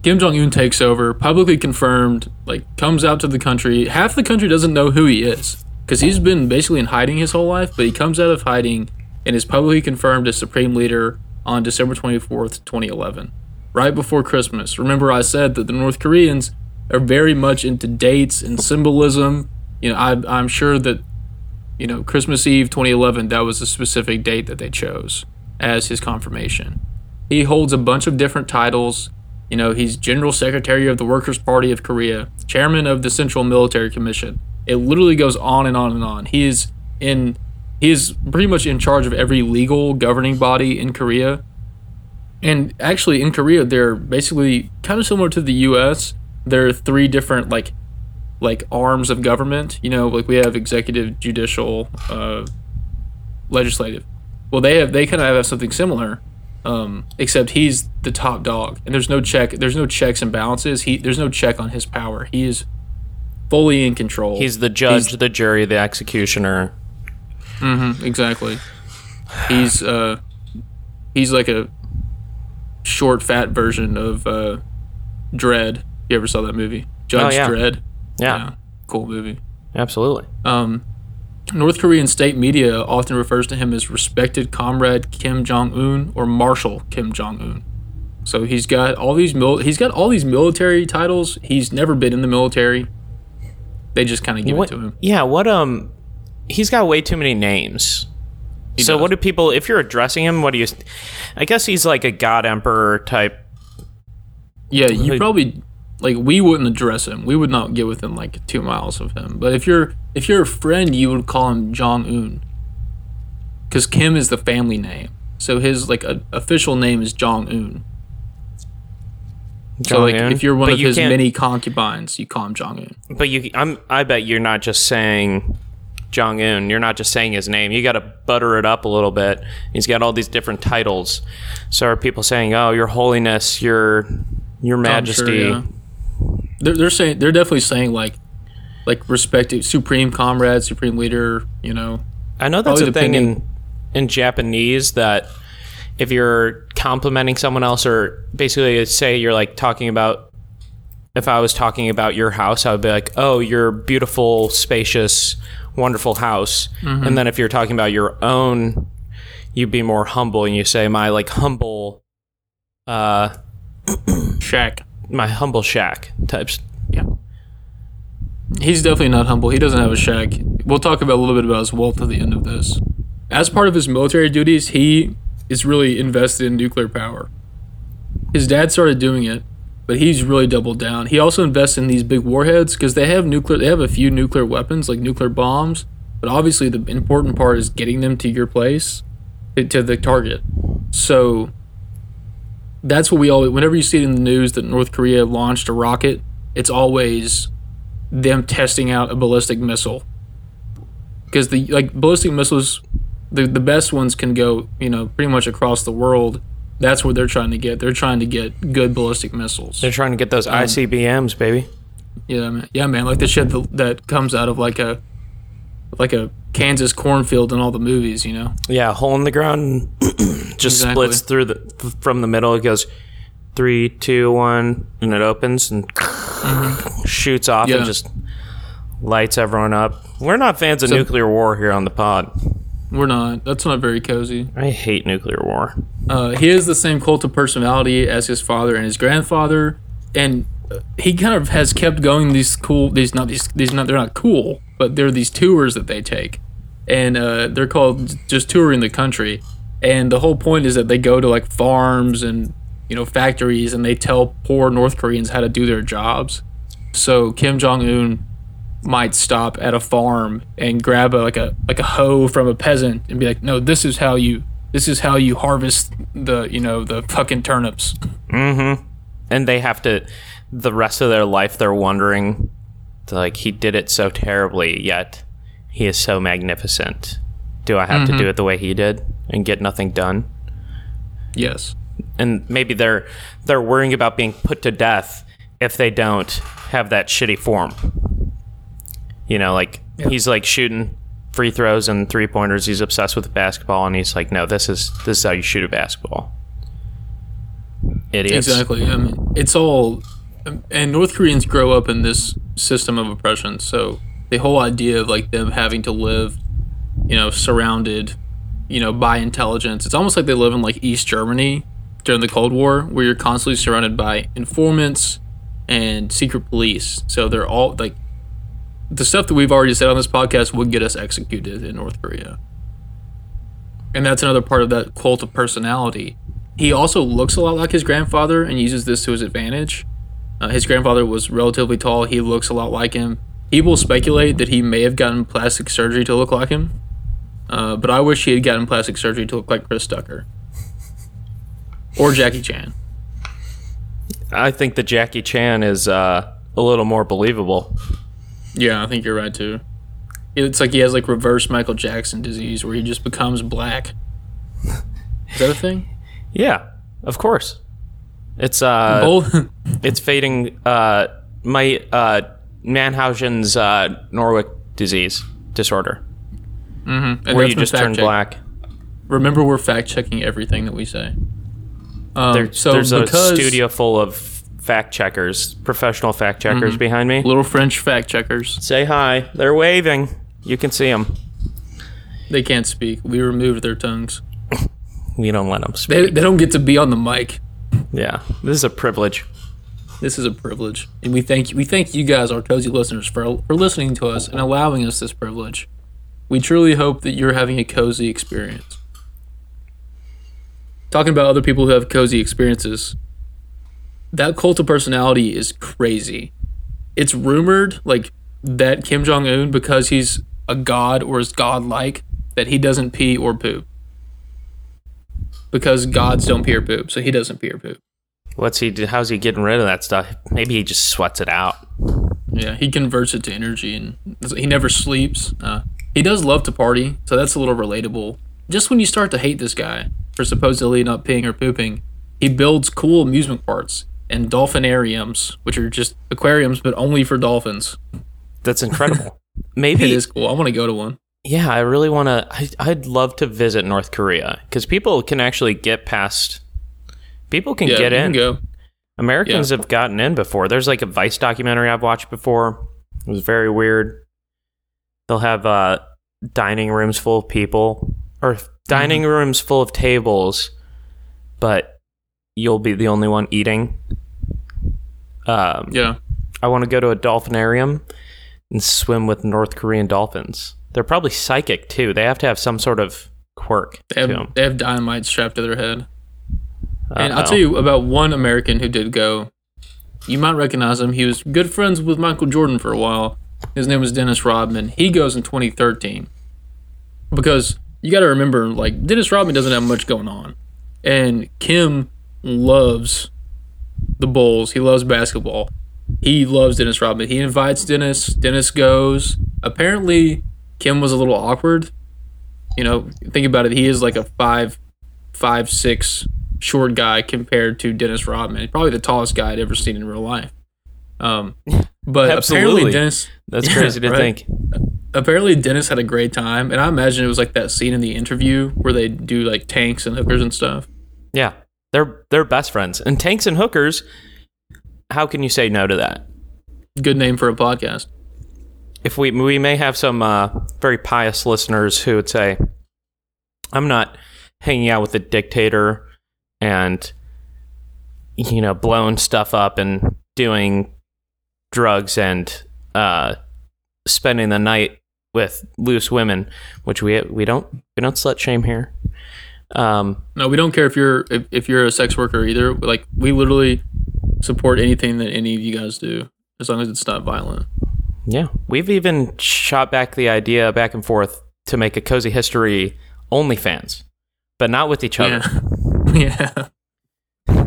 S1: Kim Jong Un takes over, publicly confirmed, like comes out to the country. Half the country doesn't know who he is because he's been basically in hiding his whole life. But he comes out of hiding and is publicly confirmed as supreme leader on December 24th, 2011, right before Christmas. Remember, I said that the North Koreans are very much into dates and symbolism. You know, I, I'm sure that you know, Christmas Eve 2011, that was a specific date that they chose as his confirmation. He holds a bunch of different titles. You know, he's General Secretary of the Workers' Party of Korea, Chairman of the Central Military Commission. It literally goes on and on and on. He is in he is pretty much in charge of every legal governing body in Korea. And actually in Korea they're basically kind of similar to the US. There are three different like like arms of government. You know, like we have executive, judicial, uh, legislative. Well, they have they kind of have something similar, um, except he's the top dog, and there's no check. There's no checks and balances. He there's no check on his power. He is fully in control.
S2: He's the judge, the jury, the executioner.
S1: Mhm, exactly. He's uh, he's like a short, fat version of uh, Dredd. You ever saw that movie, Judge
S2: Oh, yeah.
S1: Dredd?
S2: Yeah,
S1: cool movie.
S2: absolutely.
S1: Um, North Korean state media often refers to him as respected comrade Kim Jong Un or Marshal Kim Jong Un. So he's got all these mil- he's got all these military titles. He's never been in the military. They just kind of give
S2: What,
S1: it to him.
S2: yeah, what um he's got way too many names. so
S1: does.
S2: what do people if you're addressing him, what do you I guess he's like a god emperor type.
S1: Yeah, you probably like we wouldn't address him. We would not get within like two miles of him. But if you're if you're a friend, you would call him Jong Un. Because Kim is the family name, so his like a, official name is Jong Un. So like
S2: Jong-un.
S1: if you're one
S2: But
S1: of
S2: you
S1: his many concubines, you call him Jong Un.
S2: But you I'm I bet you're not just saying Jong Un. You're not just saying his name. You got to butter it up a little bit. He's got all these different titles. So are people saying, "Oh, Your Holiness, Your Your Majesty"?
S1: yeah. They're, they're saying they're definitely saying like like respected supreme comrade, supreme leader. You know,
S2: I know that's
S1: Probably
S2: a thing in in Japanese that if you're complimenting someone else or basically say you're like talking about if I was talking about your house, I would be like, "Oh, your beautiful, spacious, wonderful house."
S1: Mm-hmm.
S2: And then if you're talking about your own, you'd be more humble and you say, "My like humble uh
S1: shack.
S2: my humble shack types." Yeah.
S1: He's definitely not humble. He doesn't have a shack. We'll talk about a little bit about his wealth at the end of this. As part of his military duties, he is really invested in nuclear power. His dad started doing it, but he's really doubled down. He also invests in these big warheads because they have nuclear. They have a few nuclear weapons, like nuclear bombs. But obviously, the important part is getting them to your place, to- the target. So that's what we all. Whenever you see it in the news that North Korea launched a rocket, it's always them testing out a ballistic missile because the like ballistic missiles the, the best ones can go you know pretty much across the world that's what they're trying to get they're trying to get good ballistic missiles
S2: They're trying to get those um, ICBMs, baby.
S1: yeah man yeah man like the shit that, that comes out of like a like a kansas cornfield in all the movies you know
S2: Yeah, hole in the ground, just
S1: Exactly.
S2: splits through the from the middle. It goes three, two, one, and it opens and mm-hmm. shoots off
S1: Yeah.
S2: and just lights everyone up. We're not fans of
S1: So-
S2: nuclear war here on the pod.
S1: We're not that's not very cozy
S2: I hate nuclear war.
S1: Uh, he has the same cult of personality as his father and his grandfather, and uh, he kind of has kept going these cool. These not these these not they're not cool, but they're these tours that they take, and uh, they're called just touring the country. And the whole point is that they go to like farms and you know factories, and they tell poor North Koreans how to do their jobs. So Kim Jong Un might stop at a farm and grab a, like a like a hoe from a peasant and be like, "No, this is how you this is how you harvest the you know the fucking turnips."
S2: Mm-hmm. And they have to, the rest of their life, they're wondering, like, he did it so terribly, yet he is so magnificent. Do I have to do it the way he did and get nothing done?
S1: Yes.
S2: And maybe they're they're worrying about being put to death if they don't have that shitty form. You know, like he's like shooting free throws and three pointers. He's obsessed with basketball, and he's like, "No, this is this is how you shoot a basketball." Idiots.
S1: Exactly. I mean, it's all, and North Koreans grow up in this system of oppression. So the whole idea of like them having to live, you know, surrounded, you know, by intelligence. It's almost like they live in like East Germany during the Cold War, where you're constantly surrounded by informants and secret police. So they're all like the stuff that we've already said on this podcast would get us executed in North Korea. And that's another part of that cult of personality. He also looks a lot like his grandfather and uses this to his advantage. Uh, his grandfather was relatively tall. He looks a lot like him. People speculate that he may have gotten plastic surgery to look like him. Uh, but I wish he had gotten plastic surgery to look like Chris Tucker. Or Jackie Chan.
S2: I think that Jackie Chan is uh, a little more believable.
S1: Yeah, I think you're right too. It's like he has like reverse Michael Jackson disease where he just becomes black. Is that a thing?
S2: Yeah, of course. It's uh,
S1: Both.
S2: it's fading. Uh, my uh, Manhausen's uh, Norwick disease disorder,
S1: Mm-hmm.
S2: where you just turn
S1: fact-checked.
S2: black.
S1: Remember, we're fact checking everything that we say. Um,
S2: There,
S1: so
S2: there's a studio full of fact checkers, professional fact checkers mm-hmm. behind me.
S1: little French fact checkers,
S2: Say hi. They're waving. You can see them.
S1: they can't speak. We removed their tongues.
S2: We don't let them speak.
S1: They, they don't get to be on the mic.
S2: yeah, this is a privilege.
S1: This is a privilege, and we thank we thank you guys, our cozy listeners, for for listening to us and allowing us this privilege. We truly hope that you're having a cozy experience. Talking about other people who have cozy experiences, that cult of personality is crazy. It's rumored like that Kim Jong Un, because he's a god or is godlike, that he doesn't pee or poop. Because gods don't pee or poop, so he doesn't pee or poop.
S2: What's he? do- How's he getting rid of that stuff? Maybe he just sweats it out.
S1: Yeah, he converts it to energy, and he never sleeps. Uh, he does love to party, so that's a little relatable. Just when you start to hate this guy for supposedly not peeing or pooping, he builds cool amusement parks and dolphinariums, which are just aquariums but only for dolphins.
S2: That's incredible. Maybe it
S1: is cool. I want to go to one.
S2: Yeah, I really want to. I'd love to visit North Korea because people can actually get past. People can
S1: Yeah,
S2: get in.
S1: can go.
S2: Americans
S1: Yeah.
S2: have gotten in before. There's like a Vice documentary I've watched before. It was very weird. They'll have uh, dining rooms full of people, or dining
S1: Mm-hmm.
S2: rooms full of tables, but you'll be the only one eating. Um,
S1: Yeah,
S2: I want to go to a dolphinarium and swim with North Korean dolphins. They're probably psychic too. They have to have some sort of quirk
S1: they have they have dynamite strapped to their head. And I'll tell you about one American who did go. You might recognize him. He was good friends with Michael Jordan for a while. His name was Dennis Rodman. He goes in 2013 because you got to remember, like Dennis Rodman doesn't have much going on, and Kim loves the Bulls. He loves basketball. He loves Dennis Rodman. He invites Dennis. Dennis goes. Apparently, Kim was a little awkward. You know, think about it. He is like a five, five, six short guy compared to Dennis Rodman. He's probably the tallest guy I'd ever seen in real life. Um, but
S2: Absolutely.
S1: apparently Dennis.
S2: That's
S1: Yeah,
S2: crazy to
S1: right.
S2: think.
S1: Apparently Dennis had a great time, and I imagine it was like that scene in the interview where they do like tanks and hookers and stuff.
S2: Yeah, they're they're best friends. And tanks and hookers. How can you say no to that?
S1: Good name for a podcast.
S2: If we we may have some uh, very pious listeners who would say, "I'm not hanging out with a dictator and you know blowing stuff up and doing drugs and uh, spending the night with loose women," which we we don't we don't slut shame here. Um,
S1: No, we don't care if you're if, if you're a sex worker either. Like we literally support anything that any of you guys do, as long as it's not violent.
S2: Yeah, we've even shot back the idea back and forth to make a cozy history OnlyFans, but not with each other.
S1: Yeah. yeah.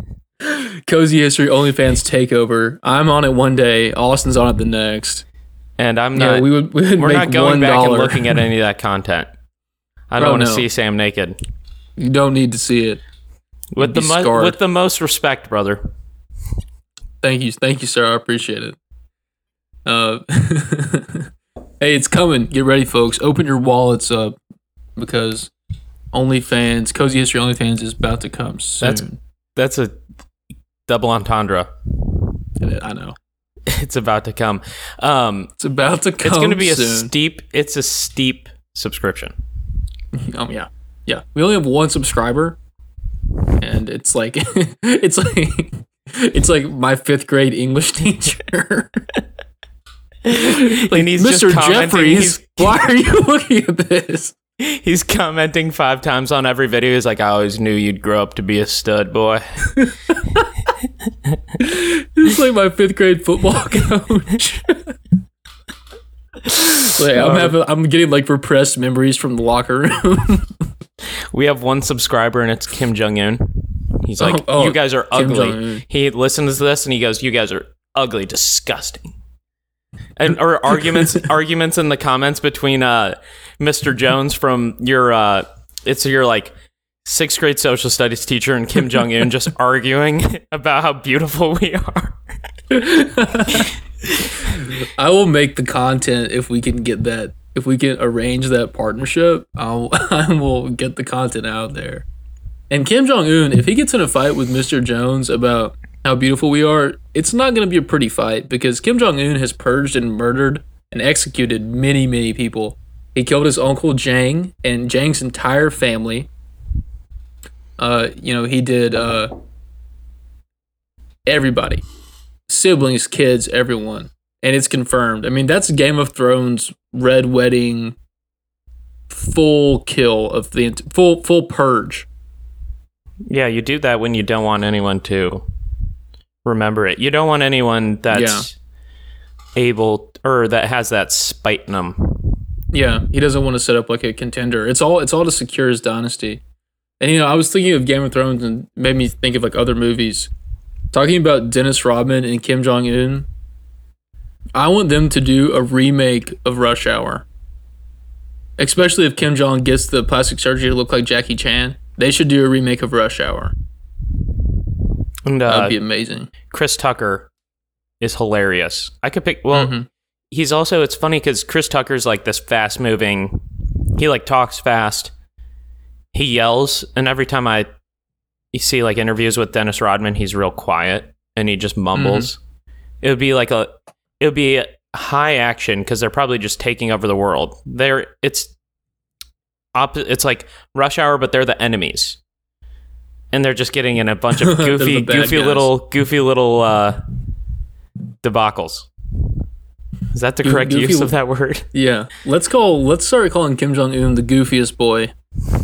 S1: Cozy History OnlyFans takeover. I'm on it one day. Austin's on it the next.
S2: And I'm
S1: Yeah,
S2: not.
S1: we would. We would
S2: we're
S1: make
S2: not going back
S1: dollar.
S2: and looking at any of that content. I don't
S1: Oh,
S2: want to
S1: no.
S2: see Sam naked.
S1: You don't need to see it.
S2: With the mo- with the most respect, brother.
S1: Thank you, thank you, sir. I appreciate it. Uh, hey, it's coming. Get ready, folks. Open your wallets up because OnlyFans, Cozy History OnlyFans is about to come soon.
S2: That's- That's a double entendre.
S1: I know
S2: It's about to come. Um,
S1: it's about to come.
S2: it's going to be a steep. It's a steep subscription.
S1: Um, yeah, yeah. We only have one subscriber, and it's like it's like it's like my fifth grade English teacher,
S2: he's
S1: Mr. Jeffries. Why are you looking at this?
S2: He's commenting five times on every video. He's like, "I always knew you'd grow up to be a stud boy."
S1: It's like my fifth grade football coach. like, I'm uh, having, I'm getting like repressed memories from the locker room.
S2: We have one subscriber, and it's Kim Jong Un. He's like,
S1: Oh, oh,
S2: "You guys are
S1: Kim
S2: ugly."
S1: Jong-un.
S2: He listens to this, and he goes, "You guys are ugly, disgusting." And or arguments, arguments in the comments between uh, Mr. Jones from your, uh, it's your like sixth grade social studies teacher and Kim Jong Un just arguing about how beautiful we are.
S1: I will make the content if we can get that. If we can arrange that partnership, I'll I will get the content out there. And Kim Jong Un, if he gets in a fight with Mr. Jones about how beautiful we are, it's not going to be a pretty fight because Kim Jong Un has purged and murdered and executed many, many people. He killed his uncle Jang and Jang's entire family. Uh, you know, he did uh, everybody, siblings, kids, everyone and it's confirmed. I mean, that's Game of Thrones Red Wedding full kill of the full full purge.
S2: Yeah, you do that when you don't want anyone to remember it. You don't want anyone that's able or that has that spite in them.
S1: Yeah, he doesn't want to set up like a contender. It's all it's all to secure his dynasty. And you know, I was thinking of Game of Thrones and made me think of like other movies. Talking about Dennis Rodman and Kim Jong Un, I want them to do a remake of Rush Hour. Especially if Kim Jong gets the plastic surgery to look like Jackie Chan, they should do a remake of Rush Hour.
S2: And
S1: That'd
S2: uh,
S1: be amazing.
S2: Chris Tucker is hilarious. I could pick. Well,
S1: Mhm.
S2: he's also. It's funny because Chris Tucker's like this fast moving. He like talks fast. He yells, and every time I you see like interviews with Dennis Rodman, he's real quiet and he just mumbles. It would be like a. It would be high action because they're probably just taking over the world. They're it's. Op- it's like rush hour, but they're the enemies, and they're just getting in a bunch of goofy, goofy
S1: guys.
S2: little, goofy little uh, debacles. Is that the correct
S1: goofy
S2: use of that word?
S1: Yeah, let's call. Let's start calling Kim Jong Un the goofiest boy.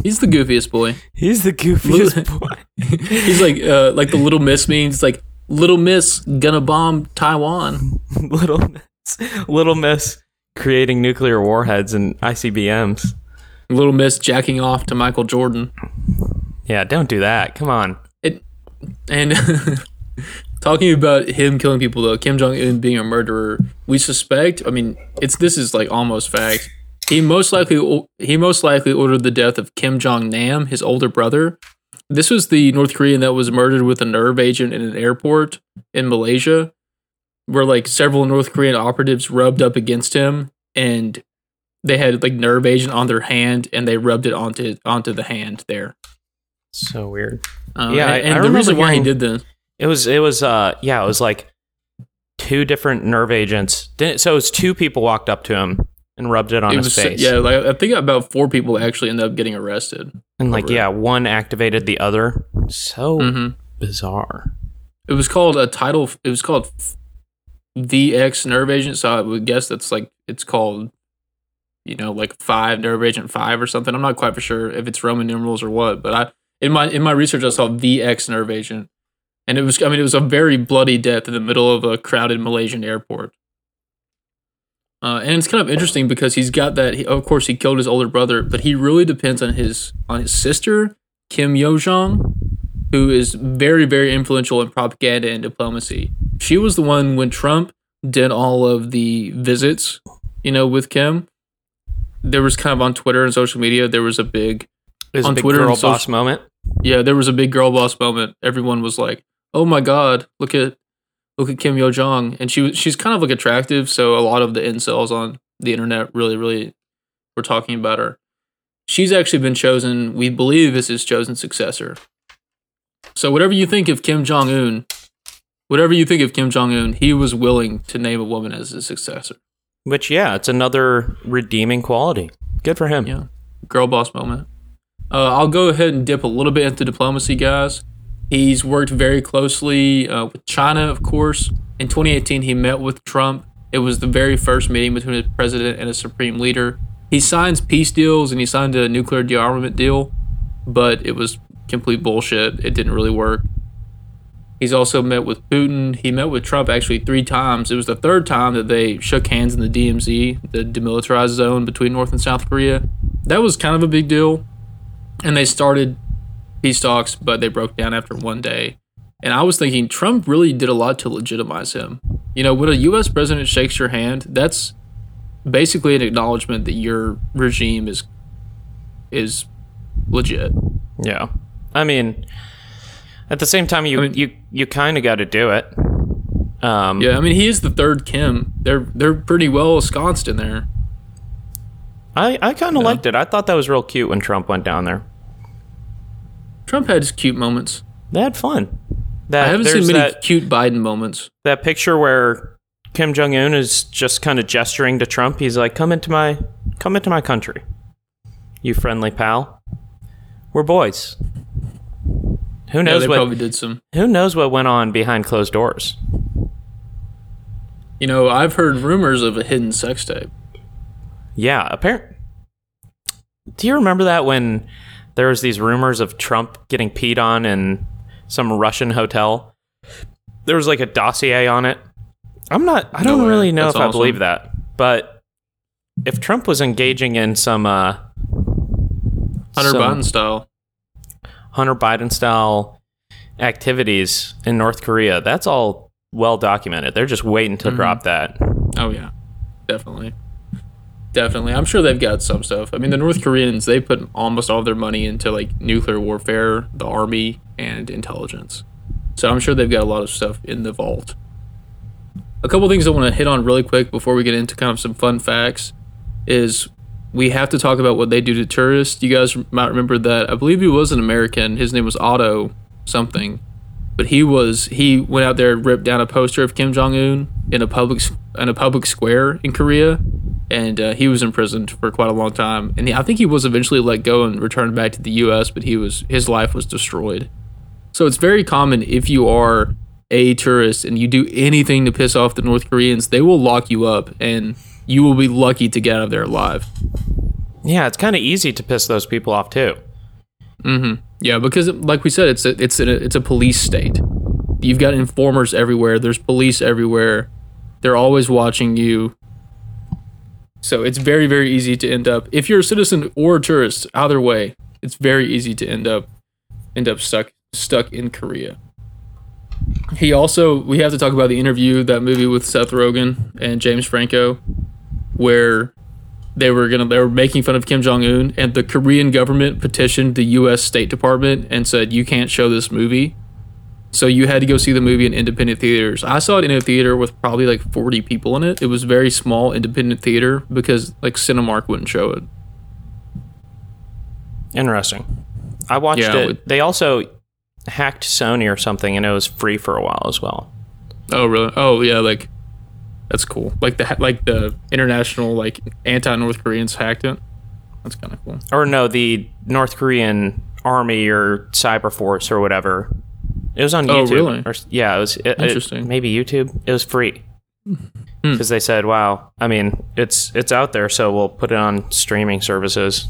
S1: He's the goofiest boy.
S2: He's the
S1: goofiest
S2: boy.
S1: He's like, uh, like the little miss means. Like little miss gonna bomb Taiwan.
S2: little Miss, Little Miss creating nuclear warheads and ICBMs.
S1: Little miss jacking off to Michael Jordan.
S2: Yeah, don't do that. Come on.
S1: And talking about him killing people though, Kim Jong Un being a murderer, we suspect. I mean, it's this is like almost fact. He most likely he most likely ordered the death of Kim Jong Nam, his older brother. This was the North Korean that was murdered with a nerve agent in an airport in Malaysia, where like several North Korean operatives rubbed up against him, and they had like nerve agent on their hand, and they rubbed it onto onto the hand there.
S2: So weird.
S1: Uh,
S2: Yeah, I-
S1: and,
S2: I
S1: and the reason why he did this.
S2: It was it was uh yeah, it was like two different nerve agents. Didn't so it was two people walked up to him and rubbed it on
S1: It
S2: his
S1: was
S2: face.
S1: yeah, like I think about four people actually ended up getting arrested.
S2: And like
S1: over it.
S2: yeah, one activated the other. So
S1: hmm
S2: bizarre.
S1: It was called a title. It was called VX nerve agent. So I would guess that's like it's called, you know, like five nerve agent five or something. I'm not quite for sure if it's Roman numerals or what. But I in my in my research I saw VX nerve agent, and it was I mean it was a very bloody death in the middle of a crowded Malaysian airport. Uh, and it's kind of interesting because he's got that. He, of course, he killed his older brother, but he really depends on his on his sister Kim Yo Jong, who is very very influential in propaganda and diplomacy. She was the one when Trump did all of the visits, you know, with Kim. There was kind of on Twitter and social media. There was a big
S2: was
S1: On
S2: a big
S1: Twitter
S2: girl
S1: and social-
S2: boss moment.
S1: yeah, there was a big girl boss moment. Everyone was like, "Oh my god, look at look at Kim Yo Jong," and she she's kind of like attractive. So a lot of the incels on the internet really really were talking about her. She's actually been chosen. We believe is his chosen successor. So whatever you think of Kim Jong Un, whatever you think of Kim Jong Un, he was willing to name a woman as his successor.
S2: Which, yeah, it's another redeeming quality. Good for him.
S1: Yeah. Girl boss moment. Uh, I'll go ahead and dip a little bit into diplomacy, guys. He's worked very closely uh, with China, of course. In 2018, he met with Trump. It was the very first meeting between a president and a supreme leader. He signs peace deals and he signed a nuclear dearmament deal, but it was complete bullshit. It didn't really work. He's also met with Putin. He met with Trump actually three times. It was the third time that they shook hands in the DMZ, the demilitarized zone between North and South Korea. That was kind of a big deal. And they started peace talks, but they broke down after one day. And I was thinking Trump really did a lot to legitimize him. You know, when a US president shakes your hand, that's basically an acknowledgement that your regime is is legit.
S2: Yeah. I mean, at the same time, you
S1: I mean-
S2: you you kind of got to do it. Um,
S1: Yeah, I mean he is the third Kim. They're they're pretty well ensconced in there.
S2: I I kind of
S1: Yeah.
S2: liked it. I thought that was real cute when Trump went down there.
S1: Trump had his cute moments.
S2: They had fun. That,
S1: I haven't seen many
S2: that
S1: cute Biden moments.
S2: that picture where Kim Jong Un is just kind of gesturing to Trump. He's like, "Come into my come into my country, you friendly pal. We're boys." Who
S1: Yeah,
S2: knows
S1: they
S2: what
S1: probably did some.
S2: Who knows what went on behind closed doors?
S1: You know, I've heard rumors of a hidden sex tape.
S2: Yeah, apparent. Do you remember that when there was these rumors of Trump getting peed on in some Russian hotel? There was like a dossier on it. I'm not. I don't
S1: way.
S2: really know
S1: That's
S2: if I believe that, but if Trump was engaging in some uh,
S1: Hunter
S2: some
S1: Biden style.
S2: Hunter Biden style activities in North Korea, that's all well documented. They're just waiting to
S1: Mhm.
S2: drop that.
S1: Oh yeah, definitely, definitely. I'm sure they've got some stuff. I mean, the North Koreans they put almost all their money into like nuclear warfare, the army, and intelligence. So I'm sure they've got a lot of stuff in the vault. A couple things I want to hit on really quick before we get into kind of some fun facts is we have to talk about what they do to tourists. You guys might remember that I believe he was an American. His name was Otto something, but he was he went out there and ripped down a poster of Kim Jong Un in a public in a public square in Korea, and uh, he was imprisoned for quite a long time. And he, I think he was eventually let go and returned back to the U.S., but he was his life was destroyed. So it's very common if you are a tourist and you do anything to piss off the North Koreans, they will lock you up and you will be lucky to get out of there alive.
S2: Yeah, it's kind of easy to piss those people off too.
S1: Mm-hmm. Yeah, because like we said, it's a, it's a, it's a police state. You've got informers everywhere. There's police everywhere. They're always watching you. So it's very very easy to end up if you're a citizen or a tourist. Either way, it's very easy to end up end up stuck stuck in Korea. He also we have to talk about the interview that movie with Seth Rogen and James Franco, where they were gonna they were making fun of Kim Jong Un, and the Korean government petitioned the U.S. State Department and said you can't show this movie. So you had to go see the movie in independent theaters. I saw it in a theater with probably like forty people in it. It was very small independent theater because like Cinemark wouldn't show it.
S2: Interesting. I watched
S1: Yeah,
S2: it.
S1: with-
S2: They also hacked Sony or something, and it was free for a while as well.
S1: Oh really? Oh yeah, like that's cool. Like the like the international like anti North Koreans hacked it. That's kind of cool.
S2: Or no, the North Korean army or cyber force or whatever. It was on
S1: Oh,
S2: YouTube.
S1: really?
S2: Or, yeah, it was it- it-
S1: Interesting.
S2: maybe YouTube. It was free
S1: Hmm.
S2: because they said, "Wow, I mean, it's it's out there, so we'll put it on streaming services."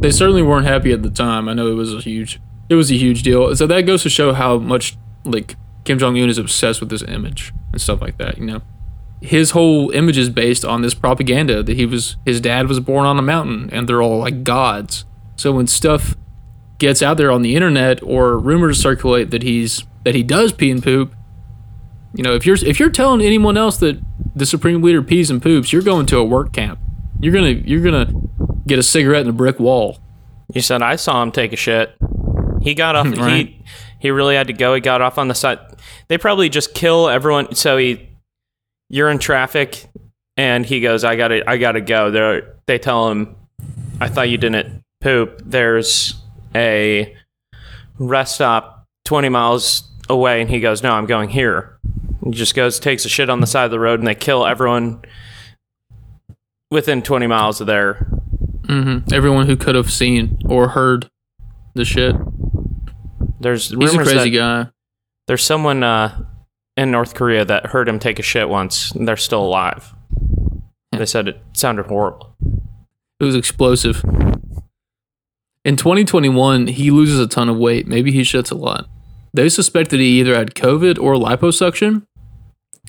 S1: they certainly weren't happy at the time. I know it was a huge, it was a huge deal. So that goes to show how much like Kim Jong Un is obsessed with this image and stuff like that. You know, his whole image is based on this propaganda that he was his dad was born on a mountain and they're all like gods. So when stuff gets out there on the internet or rumors circulate that he's that he does pee and poop, you know, if you're if you're telling anyone else that the supreme leader pees and poops, you're going to a work camp. You're gonna you're gonna get a cigarette in a brick wall.
S2: You said I saw him take a shit. He got off.
S1: Right.
S2: He he really had to go. He got off on the side. They probably just kill everyone. So he, you're in traffic, and he goes, "I gotta, I gotta go." They they tell him, "I thought you didn't poop." There's a rest stop 20 miles away, and he goes, "No, I'm going here." He just goes, takes a shit on the side of the road, and they kill everyone within 20 miles of there.
S1: hmm Everyone who could have seen or heard the shit.
S2: There's
S1: He's a crazy guy.
S2: there's someone uh, in North Korea that heard him take a shit once, and they're still alive. They said it sounded horrible.
S1: It was explosive. In 2021, he loses a ton of weight. Maybe he shits a lot. They suspect that he either had COVID or liposuction,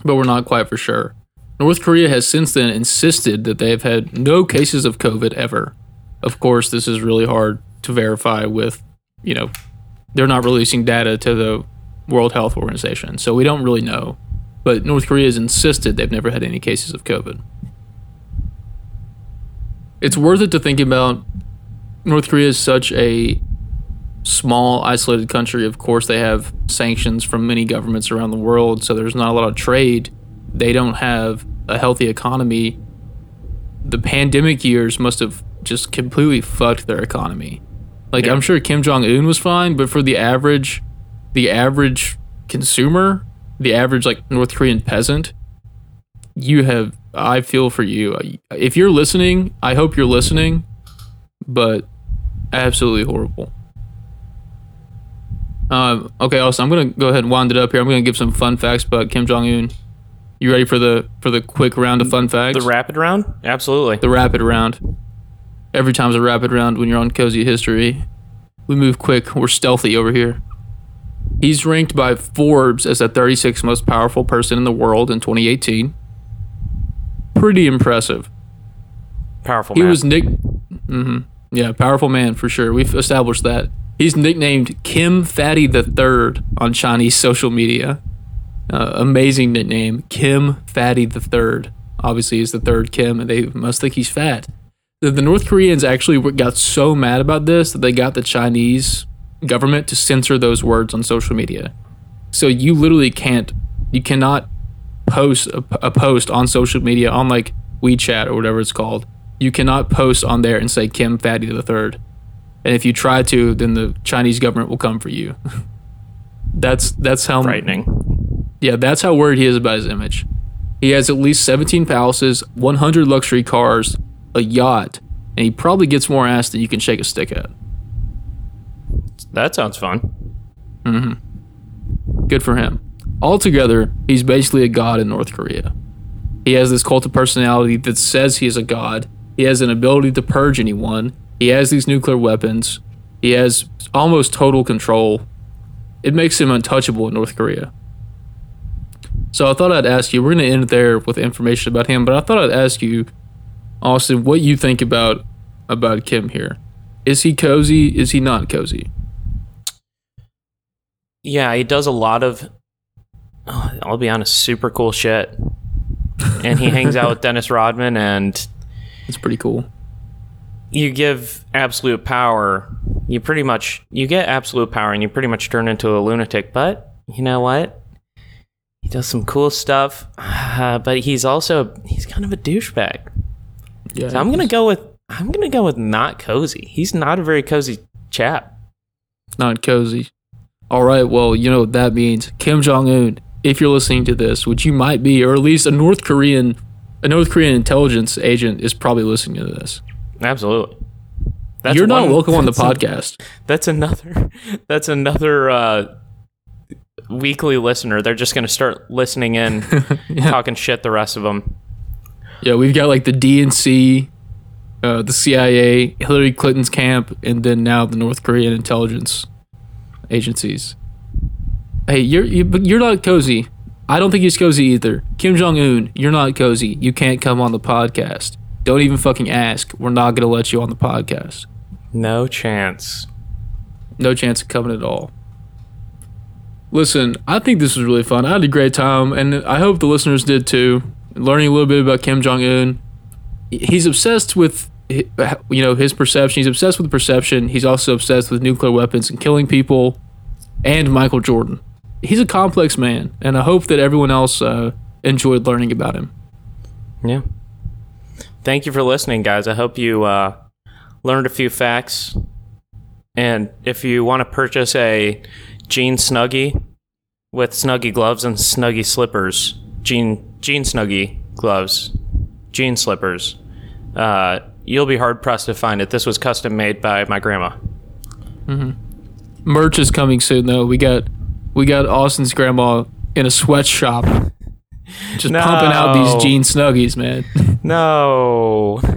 S1: but we're not quite for sure. North Korea has since then insisted that they have had no cases of COVID ever. Of course, this is really hard to verify with, you know, they're not releasing data to the World Health Organization, so we don't really know. But North Korea has insisted they've never had any cases of COVID. It's worth it to think about North Korea is such a small, isolated country. Of course, they have sanctions from many governments around the world, so there's not a lot of trade. They don't have a healthy economy. The pandemic years must have just completely fucked their economy. Like
S2: Yeah.
S1: I'm sure Kim Jong Un was fine, but for the average, the average consumer, the average like North Korean peasant, you have. I feel for you. If you're listening, I hope you're listening, but absolutely horrible. Um, okay, also, I'm gonna go ahead and wind it up here. I'm gonna give some fun facts about Kim Jong Un. You ready for the for the quick round of fun facts?
S2: The rapid round? Absolutely.
S1: the rapid round. Every time's a rapid round when you're on Cozy History. We move quick. We're stealthy over here. He's ranked by Forbes as the 36th most powerful person in the world in 2018. Pretty impressive.
S2: Powerful
S1: He
S2: man.
S1: was nick. hmm Yeah, powerful man for sure. We've established that. He's nicknamed Kim Fatty the Third on Chinese social media. Uh, amazing nickname, Kim Fatty the Third. Obviously, he's the third Kim, and they must think he's fat. The, North Koreans actually got so mad about this that they got the Chinese government to censor those words on social media. So you literally can't, you cannot post a, a post on social media on like WeChat or whatever it's called. You cannot post on there and say Kim Fatty the Third. And if you try to, then the Chinese government will come for you. that's that's how
S2: frightening.
S1: yeah, that's how worried he is about his image. He has at least 17 palaces, 100 luxury cars, a yacht, and he probably gets more ass than you can shake a stick at.
S2: That sounds fun. Mhm.
S1: Good for him. Altogether, he's basically a god in North Korea. He has this cult of personality that says he is a god. He has an ability to purge anyone. He has these nuclear weapons. He has almost total control. It makes him untouchable in North Korea. So I thought I'd ask you, we're going to end there with information about him, but I thought I'd ask you, Austin, what you think about about Kim here. Is he cozy? Is he not cozy?
S2: Yeah, he does a lot of, oh, I'll be honest, super cool shit. And he hangs out with Dennis Rodman, and
S1: It's pretty cool.
S2: you give absolute power. You pretty much you get absolute power, and you pretty much turn into a lunatic. But you know what? He does some cool stuff, uh, but he's also he's kind of a douchebag.
S1: Yeah.
S2: So I'm gonna go with I'm gonna go with not cozy. He's not a very cozy chap.
S1: not cozy. All right, well, you know what that means. Kim Jong Un, if you're listening to this, which you might be, or at least a North Korean, a North Korean intelligence agent is probably listening to this.
S2: Absolutely. That's
S1: you're not
S2: one-
S1: welcome on the
S2: that's a-
S1: podcast.
S2: that's another. That's another uh, weekly listener. They're just gonna start listening in, talking shit. The rest of them.
S1: yeah, we've got like the DNC, uh, the CIA, Hillary Clinton's camp, and then now the North Korean intelligence agencies. Hey, you're you, but you're not cozy. I don't think he's cozy either. Kim Jong Un, you're not cozy. You can't come on the podcast. Don't even fucking ask. We're not gonna let you on the podcast.
S2: No chance.
S1: No chance of coming at all. Listen, I think this was really fun. I had a great time, and I hope the listeners did too. Learning a little bit about Kim Jong Un. He's obsessed with, you know, his perception. He's obsessed with perception. He's also obsessed with nuclear weapons and killing people, and Michael Jordan. He's a complex man, and I hope that everyone else uh, enjoyed learning about him.
S2: Yeah. Thank you for listening, guys. I hope you uh, learned a few facts. And if you want to purchase a jean snuggie with snuggie gloves and snuggie slippers, jean jean snuggie gloves, jean slippers, uh, you'll be hard pressed to find it. This was custom made by my grandma. Mhm.
S1: Merch is coming soon, though. We got we got Austin's grandma in a sweatshop, just pumping out these jean snuggies, man.
S2: No.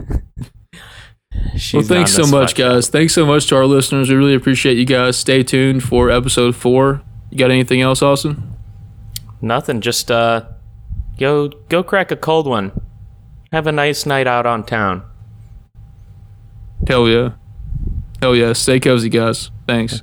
S2: She's
S1: well, thanks so much, guys. Thanks so much to our listeners. We really appreciate you guys. Stay tuned for episode four. You got anything else, Austin?
S2: Nothing. Just uh, go go crack a cold one. Have a nice night out on town.
S1: Hell yeah. Hell yeah. Stay cozy, guys. Thanks.